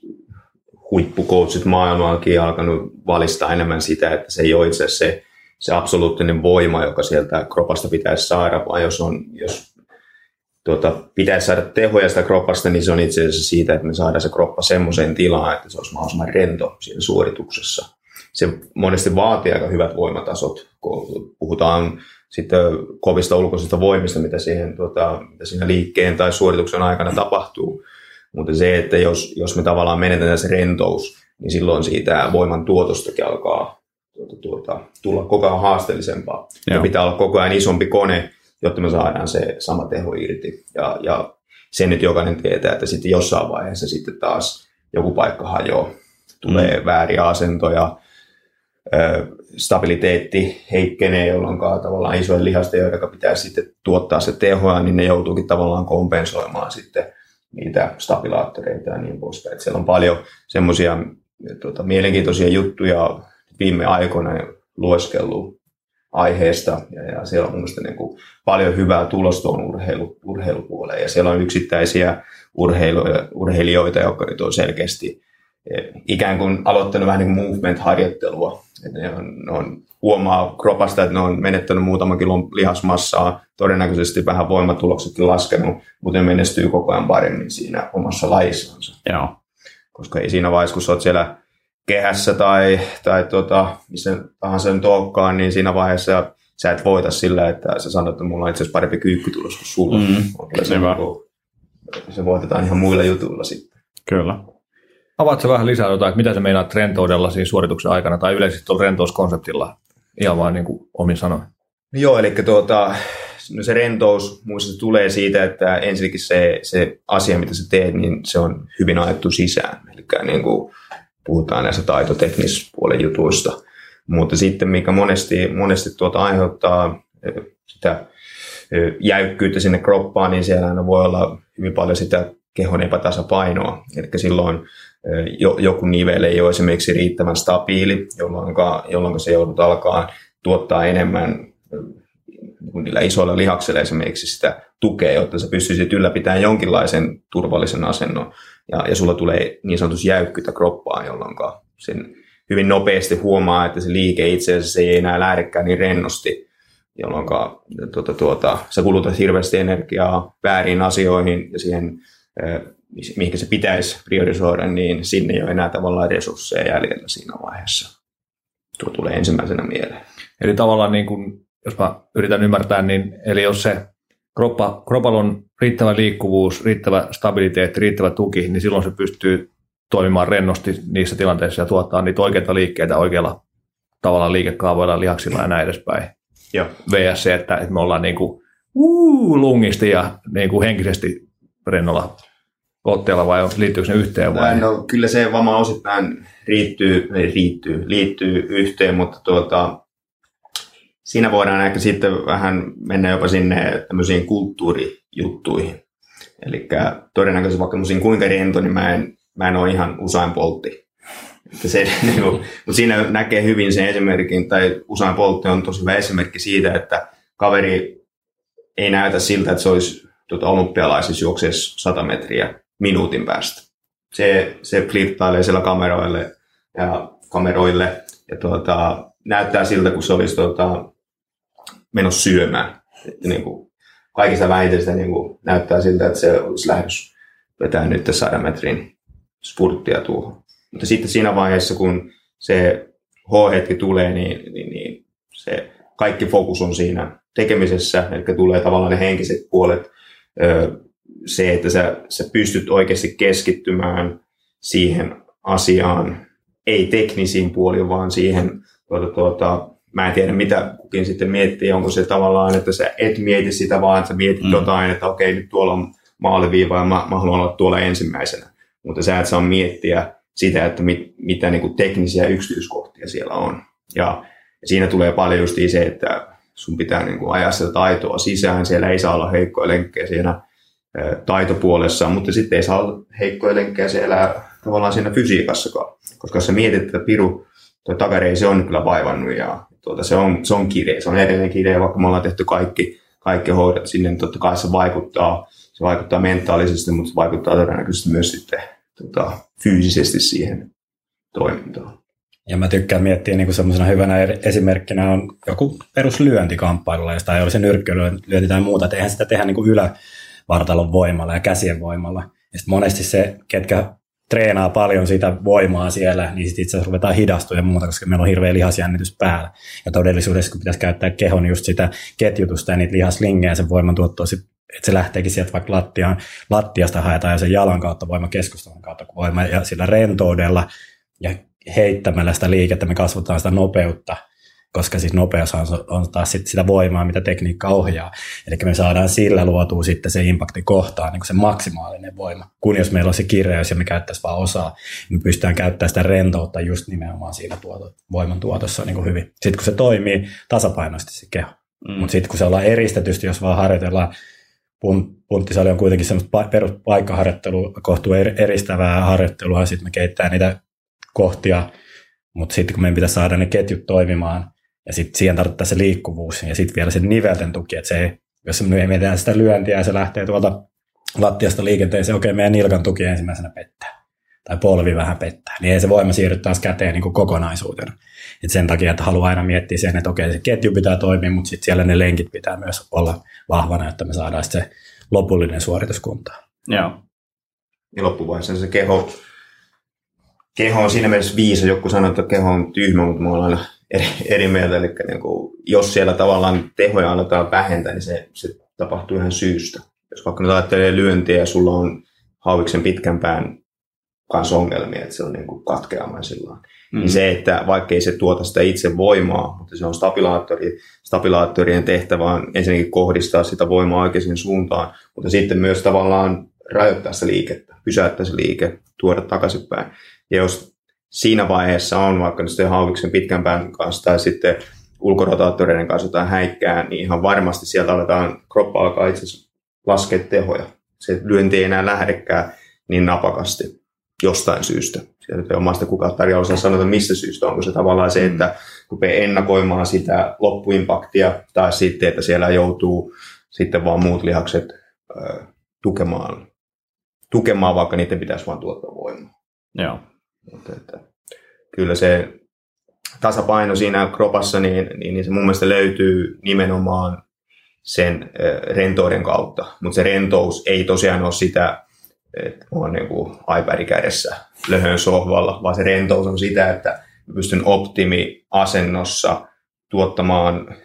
huippukoutsit maailmaankin alkanut valistaa enemmän sitä, että se ei ole itse se se absoluuttinen voima, joka sieltä kropasta pitäisi saada, vaan jos, on, jos tuota, pitäisi saada tehoja sitä kropasta, niin se on itse asiassa siitä, että me saadaan se kroppa semmoiseen tilaan, että se olisi mahdollisimman rento siinä suorituksessa. Se monesti vaatii aika hyvät voimatasot, kun puhutaan sitten kovista ulkoisista voimista, mitä, siihen, tuota, mitä siinä liikkeen tai suorituksen aikana tapahtuu. Mutta se, että jos, jos me tavallaan menetetään se rentous, niin silloin siitä voiman tuotostakin alkaa tuota, tuota, tulla koko ajan haasteellisempaa. Joo. Ja pitää olla koko ajan isompi kone, jotta me saadaan se sama teho irti. Ja, ja sen nyt jokainen tietää, että sitten jossain vaiheessa sitten taas joku paikka hajoaa. Tulee mm. vääriä asentoja, stabiliteetti heikkenee, jolloin tavallaan isojen lihasten, joiden pitää sitten tuottaa se tehoa, niin ne joutuukin tavallaan kompensoimaan sitten niitä stabilaattoreita ja niin poispäin. Siellä on paljon semmoisia tuota, mielenkiintoisia juttuja viime aikoina lueskellut aiheesta ja, ja siellä on mielestäni niin kuin paljon hyvää tulosta tuon urheilu, urheilupuoleen ja siellä on yksittäisiä urheilijoita, jotka nyt on selkeästi eh, ikään kuin aloittanut vähän niin kuin movement-harjoittelua. Ne on, ne on, huomaa kropasta, että ne on menettänyt muutaman kilon lihasmassaa, todennäköisesti vähän voimatuloksetkin laskenut, mutta ne menestyy koko ajan paremmin siinä omassa lajissansa. Joo. Koska ei siinä vaiheessa, kun sä oot siellä kehässä tai, tai tota, missä tahansa nyt olekaan, niin siinä vaiheessa sä et voita sillä, että sä sanot, että mulla on itse asiassa parempi kyykky tulos kuin sulla. Mm, se, hyvä. niinku- se voitetaan ihan muilla jutuilla sitten. Kyllä. Avaatko vähän lisää jotain, että mitä sä meinaat rentoudella siinä suorituksen aikana tai yleisesti tuolla rentouskonseptilla ihan vaan niin kuin omin sanoin? No Joo, eli tuota, no se rentous muista se tulee siitä, että ensinnäkin se, se asia, mitä sä teet, niin se on hyvin ajettu sisään. Eli niin kuin puhutaan näistä taitoteknispuolen jutuista. Mutta sitten mikä monesti, monesti tuota aiheuttaa eh, sitä eh, jäykkyyttä sinne kroppaan, niin siellä voi olla hyvin paljon sitä kehon epätasapainoa. Eli silloin eh, jo, joku nivel ei ole esimerkiksi riittävän stabiili, jolloin, jolloin se joudut alkaa tuottaa enemmän niillä isoilla lihaksilla esimerkiksi sitä tukea, jotta sä pystyisit ylläpitämään jonkinlaisen turvallisen asennon. Ja, ja sulla tulee niin sanotus jäykkyyttä kroppaan, jolloin sen hyvin nopeasti huomaa, että se liike itse asiassa ei enää lähdekään niin rennosti, jolloin tuota, tuota, sä kulutat hirveästi energiaa väärin asioihin ja siihen, mihin se pitäisi priorisoida, niin sinne ei ole enää tavallaan resursseja jäljellä siinä vaiheessa. Tuo tulee ensimmäisenä mieleen. Eli tavallaan niin kuin, jos mä yritän ymmärtää, niin eli jos se kroppa, kropalla on riittävä liikkuvuus, riittävä stabiliteetti, riittävä tuki, niin silloin se pystyy toimimaan rennosti niissä tilanteissa ja tuottaa niitä oikeita liikkeitä oikealla tavalla liikekaavoilla, lihaksilla ja näin edespäin. Joo. VS se, että, että me ollaan niin kuin, uu, lungisti ja niin kuin henkisesti rennolla otteella vai liittyykö ne yhteen vai? No, kyllä se vama osittain riittyy, riittyy, liittyy yhteen, mutta tuota, siinä voidaan ehkä sitten vähän mennä jopa sinne tämmöisiin kulttuurijuttuihin. Eli todennäköisesti vaikka mä kuinka rento, niin mä en, mä en ole ihan usain poltti. Että se, niin kuin, mutta siinä näkee hyvin sen esimerkin, tai usain poltti on tosi hyvä esimerkki siitä, että kaveri ei näytä siltä, että se olisi tuota, olympialaisissa juokseessa 100 metriä minuutin päästä. Se, se flippailee siellä kameroille ja kameroille ja tuota, näyttää siltä, kun se olisi tuota, menossa syömään. Että niin kuin, kaikista vähiten sitä niin kuin, näyttää siltä, että se olisi lähdössä vetää nyt 100 metrin spurttia tuohon. Mutta sitten siinä vaiheessa, kun se H-hetki tulee, niin, niin, niin se kaikki fokus on siinä tekemisessä, eli tulee tavallaan ne henkiset puolet, se, että sä, sä pystyt oikeasti keskittymään siihen asiaan, ei teknisiin puoliin, vaan siihen, tuota, tuota, mä en tiedä mitä kukin sitten miettii, onko se tavallaan, että sä et mieti sitä, vaan että sä mietit mm. jotain, että okei, nyt tuolla on maaliviiva ja mä, mä haluan olla tuolla ensimmäisenä. Mutta sä et saa miettiä sitä, että mit, mitä niin kuin teknisiä yksityiskohtia siellä on. Ja, ja siinä tulee paljon just se, että sun pitää niin kuin ajaa sitä taitoa sisään, siellä ei saa olla heikkoja lenkkejä siinä taitopuolessa, mutta sitten ei saa olla heikkoja lenkkejä siellä tavallaan siinä fysiikassakaan. Koska sä mietit, että Piru, tuo takari, se on kyllä vaivannut ja tuota, se, on, se on kireä. Se on edelleen kireä, vaikka me ollaan tehty kaikki, kaikki hoidot sinne, niin totta kai se vaikuttaa, se vaikuttaa mentaalisesti, mutta se vaikuttaa todennäköisesti myös sitten tota, fyysisesti siihen toimintaan. Ja mä tykkään miettiä niin semmoisena hyvänä esimerkkinä on joku peruslyöntikamppailulla, josta ei ole se nyrkkeilyönti tai muuta, että eihän sitä tehdä niin kuin ylävartalon voimalla ja käsien voimalla. Ja monesti se, ketkä treenaa paljon sitä voimaa siellä, niin sitten itse asiassa ruvetaan hidastua ja muuta, koska meillä on hirveä lihasjännitys päällä. Ja todellisuudessa, kun pitäisi käyttää kehon just sitä ketjutusta ja niitä lihaslingejä sen voiman tuottoa, että se lähteekin sieltä vaikka lattiaan, lattiasta haetaan ja sen jalan kautta voima keskustelun kautta voima ja sillä rentoudella ja heittämällä sitä liikettä me kasvataan sitä nopeutta, koska siis nopeus on, on taas sit sitä voimaa, mitä tekniikka ohjaa. Eli me saadaan sillä luotua sitten se impakti kohtaan, niin se maksimaalinen voima. Kun jos meillä on se kireys ja me käyttäisiin vain osaa, niin me pystytään käyttämään sitä rentoutta just nimenomaan siinä tuoto, voiman tuotossa niin kuin hyvin. Sitten kun se toimii tasapainoisesti se keho. Mm. Mutta sitten kun se ollaan eristetysti, jos vaan harjoitellaan punttisali on kuitenkin semmoista peruspaikkaharjoittelua, kohtuu eristävää harjoittelua, sitten me keittää niitä kohtia, mutta sitten kun meidän pitää saada ne ketjut toimimaan, ja sitten siihen tarvitaan se liikkuvuus, ja sitten vielä se nivelten tuki, että se ei, jos me mietitään sitä lyöntiä ja se lähtee tuolta lattiasta liikenteeseen, okei, meidän nilkan tuki ensimmäisenä pettää, tai polvi vähän pettää, niin ei se voima siirry taas käteen niin kuin kokonaisuutena. Et sen takia, että haluaa aina miettiä sen, että okei, se ketju pitää toimia, mutta sitten siellä ne lenkit pitää myös olla vahvana, että me saadaan se lopullinen suoritus kuntoon. Joo. Ja loppuvaiheessa se keho, keho on siinä mielessä viisa. Joku sanoo, että keho on tyhmä, mutta me ollaan aina eri, eri mieltä. Eli niin kuin, jos siellä tavallaan tehoja aletaan vähentää, niin se, se tapahtuu ihan syystä. Jos vaikka nyt ajattelee lyöntiä ja sulla on hauiksen pitkän pään kanssa ongelmia, että se on niin kuin katkeamaan silloin. Mm. Niin se, että vaikka ei se tuota sitä itse voimaa, mutta se on stabilaattori, stabilaattorien tehtävä on ensinnäkin kohdistaa sitä voimaa oikeaan suuntaan, mutta sitten myös tavallaan rajoittaa sitä liikettä, pysäyttää se liike, tuoda takaisinpäin. Ja jos siinä vaiheessa on vaikka nyt sitten hauviksen pitkän pään kanssa tai sitten ulkorotaattoreiden kanssa jotain häikkää, niin ihan varmasti sieltä aletaan, kroppa alkaa itse asiassa laskea tehoja. Se lyönti ei enää lähdekään niin napakasti jostain syystä. Sieltä ei omasta kukaan tarjolla osaa sanoa, että mistä syystä. Onko se tavallaan se, että rupeaa ennakoimaan sitä loppuimpaktia tai sitten, että siellä joutuu sitten vaan muut lihakset ö, tukemaan, tukemaan, vaikka niiden pitäisi vaan tuottaa voimaa. Joo. Mutta että, kyllä se tasapaino siinä kropassa, niin, niin, niin se mun mielestä löytyy nimenomaan sen rentouden kautta. Mutta se rentous ei tosiaan ole sitä, että on niin kuin iPad kädessä löhön sohvalla, vaan se rentous on sitä, että pystyn optimi-asennossa tuottamaan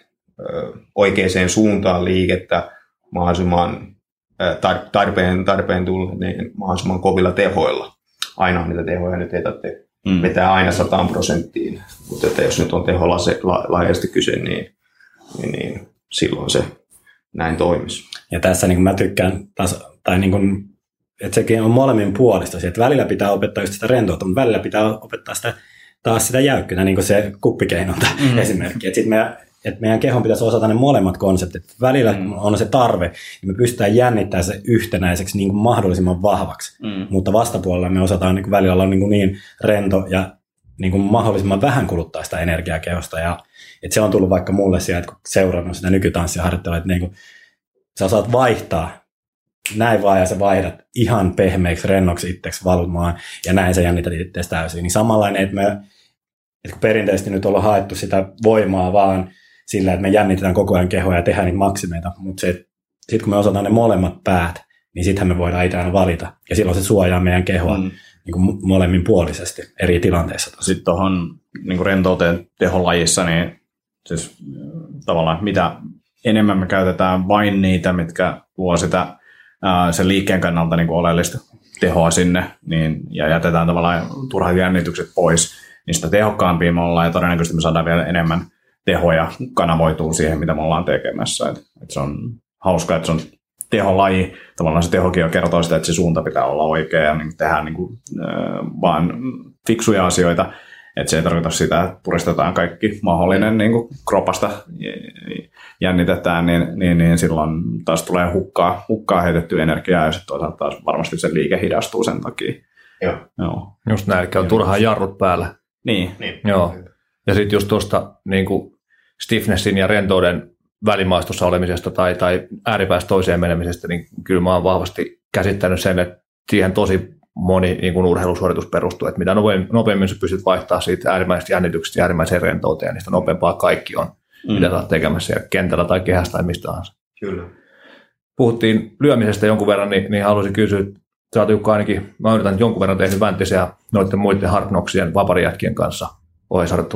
oikeaan suuntaan liikettä mahdollisimman tarpeen, tarpeen tulleen niin mahdollisimman kovilla tehoilla. Aina niitä tehoja nyt ei tarvitse mm. vetää aina sataan prosenttiin, mutta että jos nyt on teho laajasti kyse, niin, niin, niin silloin se näin toimisi. Ja tässä niin kuin mä tykkään, taas, tai niin kuin, että sekin on molemmin puolista, että välillä pitää opettaa just sitä rentoutta, mutta välillä pitää opettaa sitä taas sitä jäykkynä, niin kuin se kuppikeinonta mm. esimerkki. Että sitten me, että meidän kehon pitäisi osata ne molemmat konseptit. Välillä mm. on se tarve, niin me pystytään jännittämään se yhtenäiseksi niin kuin mahdollisimman vahvaksi. Mm. Mutta vastapuolella me osataan niin kuin välillä olla niin, kuin niin rento ja niin kuin mahdollisimman vähän kuluttaa sitä energiaa kehosta. Ja, että se on tullut vaikka mulle siellä, että kun seurannut sitä nykytanssia harjoittelua, että niin kuin, sä osaat vaihtaa näin vaan ja sä vaihdat ihan pehmeäksi, rennoksi itseksi valumaan ja näin sä jännität itseäsi täysin. Niin samanlainen, että me että kun perinteisesti nyt ollaan haettu sitä voimaa vaan sillä, että me jännitetään koko ajan kehoa ja tehdään niitä maksimeita, mutta sitten kun me osataan ne molemmat päät, niin sittenhän me voidaan itse aina valita. Ja silloin se suojaa meidän kehoa mm. niin kuin molemmin puolisesti eri tilanteissa. Sitten tuohon niin rentouteen teholajissa, niin siis tavallaan mitä enemmän me käytetään vain niitä, mitkä luo sitä ää, sen liikkeen kannalta niin kuin oleellista tehoa sinne, niin, ja jätetään tavallaan turhat jännitykset pois, niin sitä tehokkaampia me ollaan, ja todennäköisesti me saadaan vielä enemmän tehoja kanavoituu siihen, mitä me ollaan tekemässä. Et, et se on hauska, että se on teholaji. Tavallaan se tehokin jo kertoo sitä, että se suunta pitää olla oikea ja niin tehdään niin kuin, äh, vaan fiksuja asioita. Että se ei tarkoita sitä, että puristetaan kaikki mahdollinen niin kuin kropasta jännitetään, niin, niin, niin silloin taas tulee hukkaa, hukkaa heitetty energiaa ja sitten toisaalta taas varmasti se liike hidastuu sen takia. Joo. Joo. Just näin, eli on turhaan jarrut päällä. Niin. niin. Joo. Ja sitten just tuosta niin stiffnessin ja rentouden välimaastossa olemisesta tai, tai ääripäästä toiseen menemisestä, niin kyllä mä oon vahvasti käsittänyt sen, että siihen tosi moni niin kuin urheilusuoritus perustuu, että mitä nopeammin, nopeammin sä pystyt vaihtaa siitä äärimmäisestä jännityksestä äärimmäiseen rentouteen, niin sitä nopeampaa kaikki on, mm. mitä sä oot tekemässä ja kentällä tai kehässä tai mistä tahansa. Kyllä. Puhuttiin lyömisestä jonkun verran, niin, niin haluaisin kysyä, sä oot ainakin, mä oon jonkun verran tehnyt vänttisiä noiden muiden hardnoksien vaparijätkien kanssa –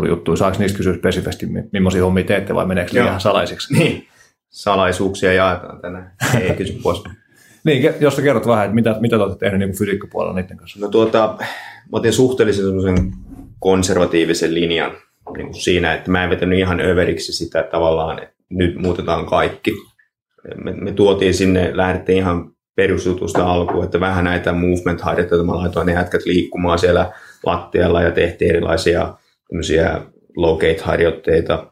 juttuja. Saako niistä kysyä spesifisti, millaisia hommia teette vai meneekö liian salaisiksi? Niin, salaisuuksia jaetaan tänään. Ei kysy pois. niin, jos sä kerrot vähän, että mitä, mitä te olette tehnyt niin fysiikkapuolella niiden kanssa? No tuota, mä otin suhteellisen konservatiivisen linjan niin kuin siinä, että mä en vetänyt ihan överiksi sitä että tavallaan, että nyt muutetaan kaikki. Me, me tuotiin sinne, lähdettiin ihan perusjutusta alkuun, että vähän näitä movement-harjoitteita, mä laitoin ne jätkät liikkumaan siellä lattialla ja tehtiin erilaisia tämmöisiä locate-harjoitteita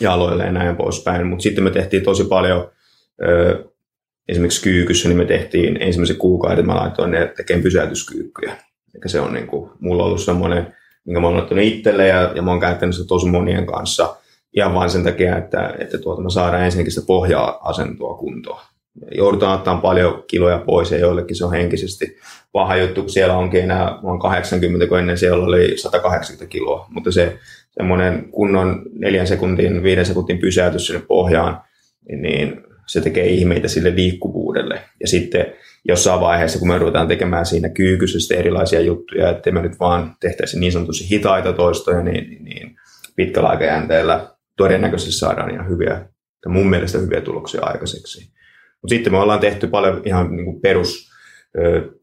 jaloille ja näin poispäin. Mutta sitten me tehtiin tosi paljon, ö, esimerkiksi kyykyssä, niin me tehtiin ensimmäisen kuukauden, mä laitoin ne tekemään pysäytyskyykkyjä. Eli se on niin kuin, mulla ollut semmoinen, minkä mä oon ottanut itselle ja, ja mä oon käyttänyt sitä tosi monien kanssa ihan vain sen takia, että, että tuota, me saadaan ensinnäkin sitä pohjaa-asentoa kuntoon. Joudutaan ottaa paljon kiloja pois ja joillekin se on henkisesti paha juttu, kun siellä onkin enää, oon 80, kun ennen siellä oli 180 kiloa, mutta se semmoinen kunnon neljän sekuntin, viiden sekuntin pysäytys sinne pohjaan, niin se tekee ihmeitä sille liikkuvuudelle. Ja sitten jossain vaiheessa, kun me ruvetaan tekemään siinä kyykysestä erilaisia juttuja, ettei me nyt vaan tehtäisi niin sanotusti hitaita toistoja, niin, niin pitkällä aikajänteellä todennäköisesti saadaan ihan hyviä, mun mielestä hyviä tuloksia aikaiseksi. Mutta sitten me ollaan tehty paljon ihan niin kuin perus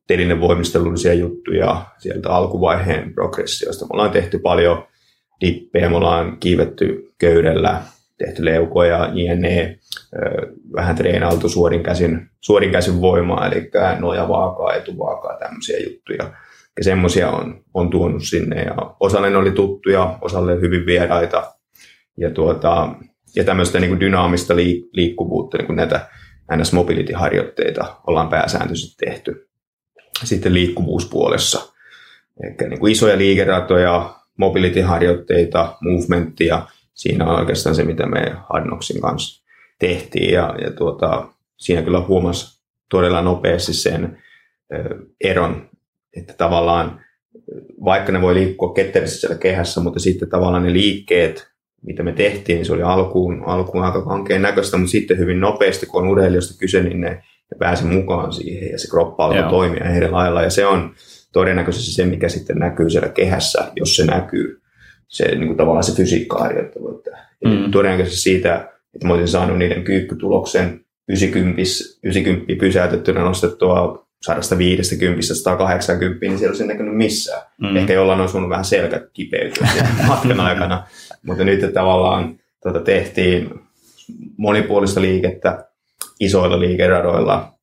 telinevoimistelullisia juttuja sieltä alkuvaiheen progressiosta. Me ollaan tehty paljon dippejä, me ollaan kiivetty köydellä, tehty leukoja, jne. Vähän treenailtu suorin käsin, suorin käsin voimaa, eli nojavaakaa, etuvaakaa, tämmöisiä juttuja. Ja semmoisia on, on tuonut sinne. Ja osalle ne oli tuttuja, osalle hyvin vieraita. Ja, tuota, ja tämmöistä niin kuin dynaamista liik- liikkuvuutta, niin kuin näitä ns. mobility-harjoitteita ollaan pääsääntöisesti tehty. Sitten liikkuvuuspuolessa. Eli niin kuin isoja liikeratoja, mobility-harjoitteita, movementtia. Siinä on oikeastaan se, mitä me Hardnoxin kanssa tehtiin. Ja, ja tuota, siinä kyllä huomasi todella nopeasti sen ö, eron, että tavallaan vaikka ne voi liikkua ketterissä siellä kehässä, mutta sitten tavallaan ne liikkeet, mitä me tehtiin, niin se oli alkuun, alkuun aika kankeen näköistä, mutta sitten hyvin nopeasti, kun on urheilijoista kyse, niin ne, ne pääsi mukaan siihen ja se kroppa alkoi Joo. toimia eri lailla. Ja se on todennäköisesti se, mikä sitten näkyy siellä kehässä, jos se näkyy, se niin kuin tavallaan se fysiikkaharjoittelu. Mm. Todennäköisesti siitä, että mä olisin saanut niiden kyykkytuloksen 90, 90 pysäytettynä nostettua 150 180, niin siellä olisi näkynyt missään. Mm. Ehkä jollain on sun vähän selkä kipeytyä matkan aikana, mutta nyt tavallaan tuota, tehtiin monipuolista liikettä isoilla liikeradoilla,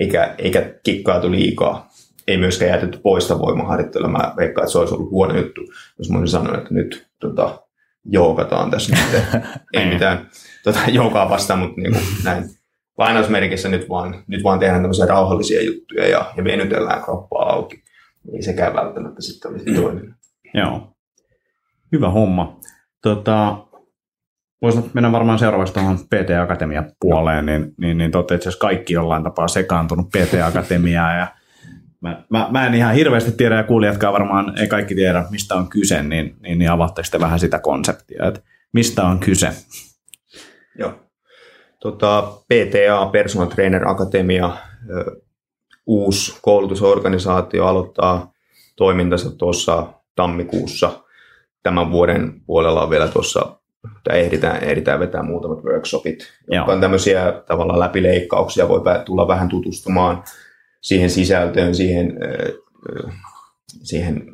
eikä, eikä kikkaatu liikaa. Ei myöskään jätetty poista voimaharjoittelua. Mä veikkaan, että se olisi ollut huono juttu, jos mä olisin sanonut, että nyt tota, joukataan tässä nyt. Ei mitään tota, joukaa vastaan, mutta niin kuin, näin lainausmerkissä nyt vaan, nyt vaan tehdään tämmöisiä rauhallisia juttuja ja, ja venytellään kroppaa auki. Ei sekään välttämättä sitten olisi mm. toiminut. Joo. Hyvä homma. Tota, voisi mennä varmaan seuraavaksi tuohon PT Akatemia puoleen, niin, niin, niin totta itse asiassa kaikki jollain tapaa sekaantunut PT Akatemiaa ja mä, mä, mä, en ihan hirveästi tiedä ja kuulijatkaan varmaan ei kaikki tiedä, mistä on kyse, niin, niin, niin avatte sitten vähän sitä konseptia, että mistä on kyse. Joo. Tota, PTA, Personal Trainer Akatemia, uusi koulutusorganisaatio aloittaa toimintansa tuossa tammikuussa. Tämän vuoden puolella on vielä tuossa, ehditään, ehditään vetää muutamat workshopit, jotka on tämmöisiä tavallaan läpileikkauksia, voi tulla vähän tutustumaan siihen sisältöön, siihen, siihen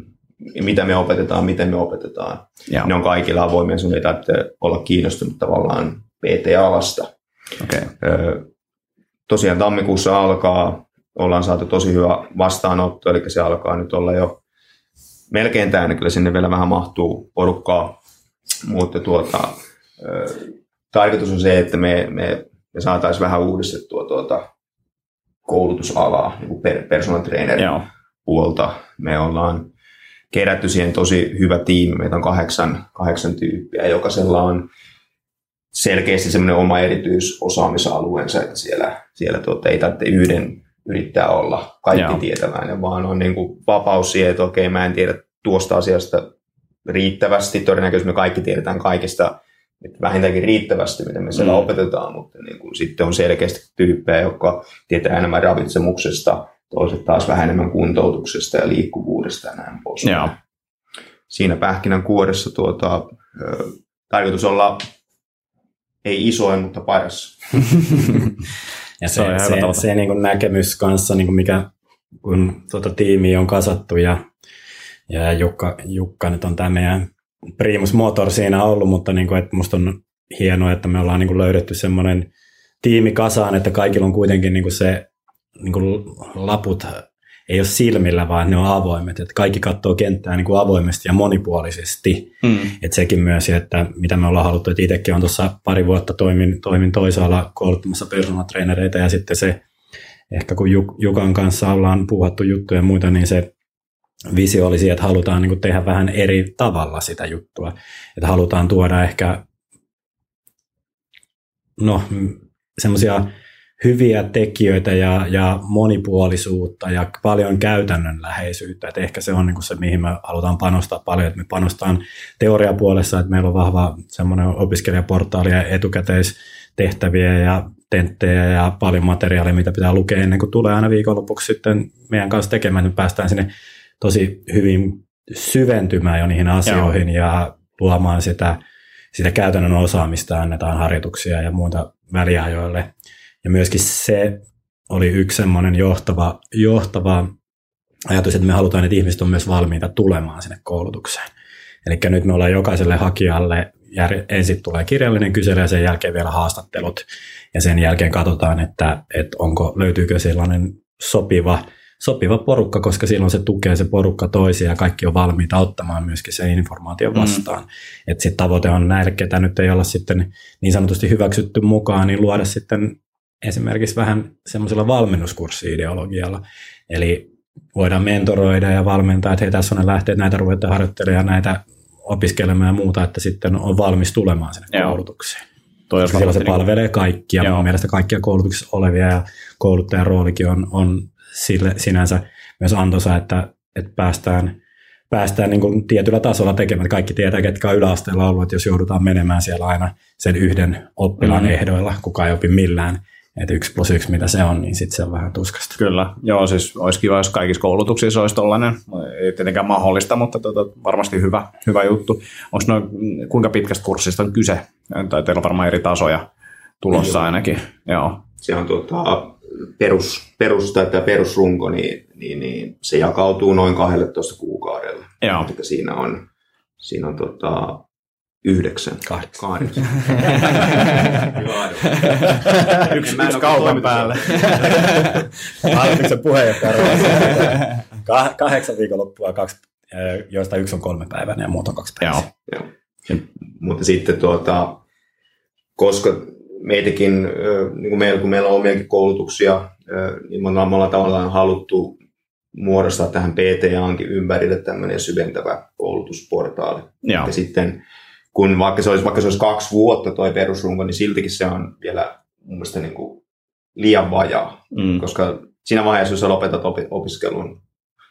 mitä me opetetaan, miten me opetetaan. Joo. Ne on kaikilla avoimia, sun ei tarvitse olla kiinnostunut tavallaan PT-alasta. Okay. Tosiaan tammikuussa alkaa, ollaan saatu tosi hyvä vastaanotto, eli se alkaa nyt olla jo melkein täynnä, kyllä sinne vielä vähän mahtuu porukkaa, mutta tuota, tarkoitus on se, että me, me, me saataisiin vähän uudistettua tuota koulutusalaa, niin kuin personal trainer puolta. Me ollaan kerätty siihen tosi hyvä tiimi, meitä on kahdeksan, kahdeksan tyyppiä, jokaisella on selkeästi semmoinen oma erityisosaamisalueensa, että siellä, siellä tuota, ei tarvitse yhden yrittää olla kaikki Joo. tietäväinen, vaan on niin kuin vapaus siihen, että okei, mä en tiedä tuosta asiasta riittävästi. Todennäköisesti me kaikki tiedetään kaikista vähintäänkin riittävästi, mitä me siellä mm. opetetaan, mutta niin kuin sitten on selkeästi tyyppejä, jotka tietää enemmän ravitsemuksesta, toiset taas vähän enemmän kuntoutuksesta ja liikkuvuudesta ja näin pois. Joo. Siinä pähkinän kuoressa tuota, tarkoitus olla ei isoin, mutta paras. ja se, se, se, se niin kuin näkemys kanssa, niin kuin mikä kun tuota tiimiä on kasattu ja, ja Jukka, Jukka nyt on tämä meidän primus motor siinä ollut, mutta niin kuin, että musta on hienoa, että me ollaan niin kuin löydetty semmoinen tiimi kasaan, että kaikilla on kuitenkin niin kuin se niin kuin laput ei ole silmillä, vaan ne on avoimet. Että kaikki katsoo kenttää niin kuin avoimesti ja monipuolisesti. Mm. Että sekin myös, että mitä me ollaan haluttu, että itsekin on tuossa pari vuotta toimin, toimin toisaalla kouluttamassa persoonatreinereitä ja sitten se, ehkä kun Jukan kanssa ollaan puhuttu juttuja ja muita, niin se visio olisi, että halutaan niin kuin tehdä vähän eri tavalla sitä juttua. Että halutaan tuoda ehkä no, semmoisia hyviä tekijöitä ja, ja monipuolisuutta ja paljon käytännönläheisyyttä. Et ehkä se on niin se, mihin me halutaan panostaa paljon. Et me panostetaan teoriapuolessa, että meillä on vahva semmoinen opiskelijaportaali ja etukäteistehtäviä ja tenttejä ja paljon materiaalia, mitä pitää lukea ennen kuin tulee aina viikonlopuksi sitten meidän kanssa tekemään, niin päästään sinne tosi hyvin syventymään jo niihin asioihin Joo. ja luomaan sitä, sitä käytännön osaamista, annetaan harjoituksia ja muuta väliajoille. Ja myöskin se oli yksi semmoinen johtava, johtava ajatus, että me halutaan, että ihmiset on myös valmiita tulemaan sinne koulutukseen. Eli nyt me ollaan jokaiselle hakijalle, ensin tulee kirjallinen kysely ja sen jälkeen vielä haastattelut. Ja sen jälkeen katsotaan, että, että onko, löytyykö sellainen sopiva, sopiva porukka, koska silloin se tukee se porukka toisia ja kaikki on valmiita ottamaan myöskin sen informaation mm. vastaan. Mm. Että sitten tavoite on näille, ketä nyt ei olla sitten niin sanotusti hyväksytty mukaan, niin luoda sitten esimerkiksi vähän semmoisella valmennuskurssi-ideologialla. Eli voidaan mentoroida ja valmentaa, että hei tässä on ne lähteet, näitä ruvetaan harjoittelemaan ja näitä opiskelemaan ja muuta, että sitten on valmis tulemaan sinne Joo. koulutukseen. Toi Koska silloin se niin palvelee kaikkia, Joo. mun mielestä kaikkia koulutuksessa olevia ja kouluttajan roolikin on, on sille sinänsä myös antoisa, että, että päästään, päästään niin kuin tietyllä tasolla tekemään. Kaikki tietää, ketkä on yläasteella ollut, että jos joudutaan menemään siellä aina sen yhden oppilaan mm. ehdoilla, kukaan ei opi millään, että yksi plus yksi, mitä se on, niin sitten se on vähän tuskasta. Kyllä, joo, siis olisi kiva, jos kaikissa koulutuksissa olisi tollainen, ei tietenkään mahdollista, mutta tota, varmasti hyvä, hyvä juttu. Onko noin, kuinka pitkästä kurssista on kyse? Tai teillä on varmaan eri tasoja tulossa ainakin, joo. Se on tuota, perus, perus tai perusrunko, niin, niin, niin, se jakautuu noin 12 kuukaudella. Joo. Eli siinä on, siinä on tota, Yhdeksän. Kahdeksan. Kahdeksan. yksi yksi kaupan päälle. Hallituksen puheenjohtaja Kah- kahdeksan viikonloppua, kaksi, joista yksi on kolme päivää ja muut on kaksi päivää. Joo. Joo. Mutta sitten tuota, koska meitäkin, niin kuin meillä, kun meillä on omiakin koulutuksia, niin me ollaan tavallaan haluttu muodostaa tähän PTAankin ympärille tämmöinen syventävä koulutusportaali. Joo. Ja sitten kun vaikka se olisi, vaikka se olisi kaksi vuotta tuo perusrunko, niin siltikin se on vielä mun mielestä niin kuin liian vajaa, mm. koska siinä vaiheessa, jos sä lopetat opiskelun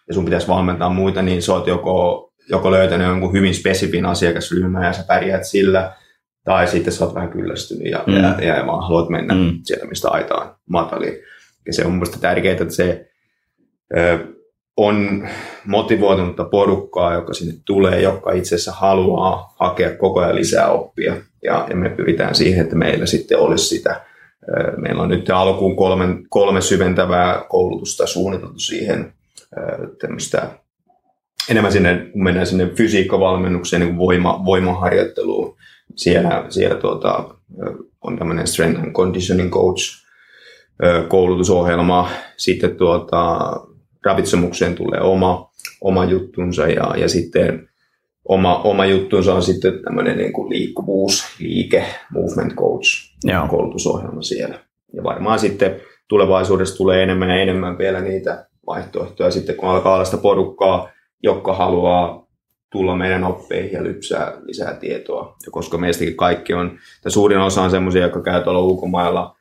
ja sun pitäisi valmentaa muita, niin sä oot joko, joko löytänyt jonkun hyvin spesifin asiakasryhmän ja sä pärjäät sillä, tai sitten sä oot vähän kyllästynyt ja, mm. ja, ja, ja vaan haluat mennä mm. sieltä, mistä aitaan mataliin. Ja se on mun mielestä tärkeää, että se ö, on motivoitunutta porukkaa, joka sinne tulee, joka itse asiassa haluaa hakea koko ajan lisää oppia. Ja, ja me pyritään siihen, että meillä sitten olisi sitä. Meillä on nyt alkuun kolme, kolme syventävää koulutusta suunniteltu siihen tämmöistä enemmän sinne, kun mennään sinne fysiikkavalmennukseen, niin voima, voimaharjoitteluun. Siellä, siellä tuota, on tämmöinen Strength and Conditioning Coach koulutusohjelma. Sitten tuota, ravitsemukseen tulee oma, oma juttunsa ja, ja sitten oma, oma juttunsa on sitten tämmöinen niin kuin liikkuvuus, liike, movement coach, Joo. koulutusohjelma siellä. Ja varmaan sitten tulevaisuudessa tulee enemmän ja enemmän vielä niitä vaihtoehtoja sitten, kun alkaa olla sitä porukkaa, joka haluaa tulla meidän oppeihin ja lypsää lisää tietoa. Ja koska meistäkin kaikki on, tai suurin osa on semmoisia, jotka käy tuolla ulkomailla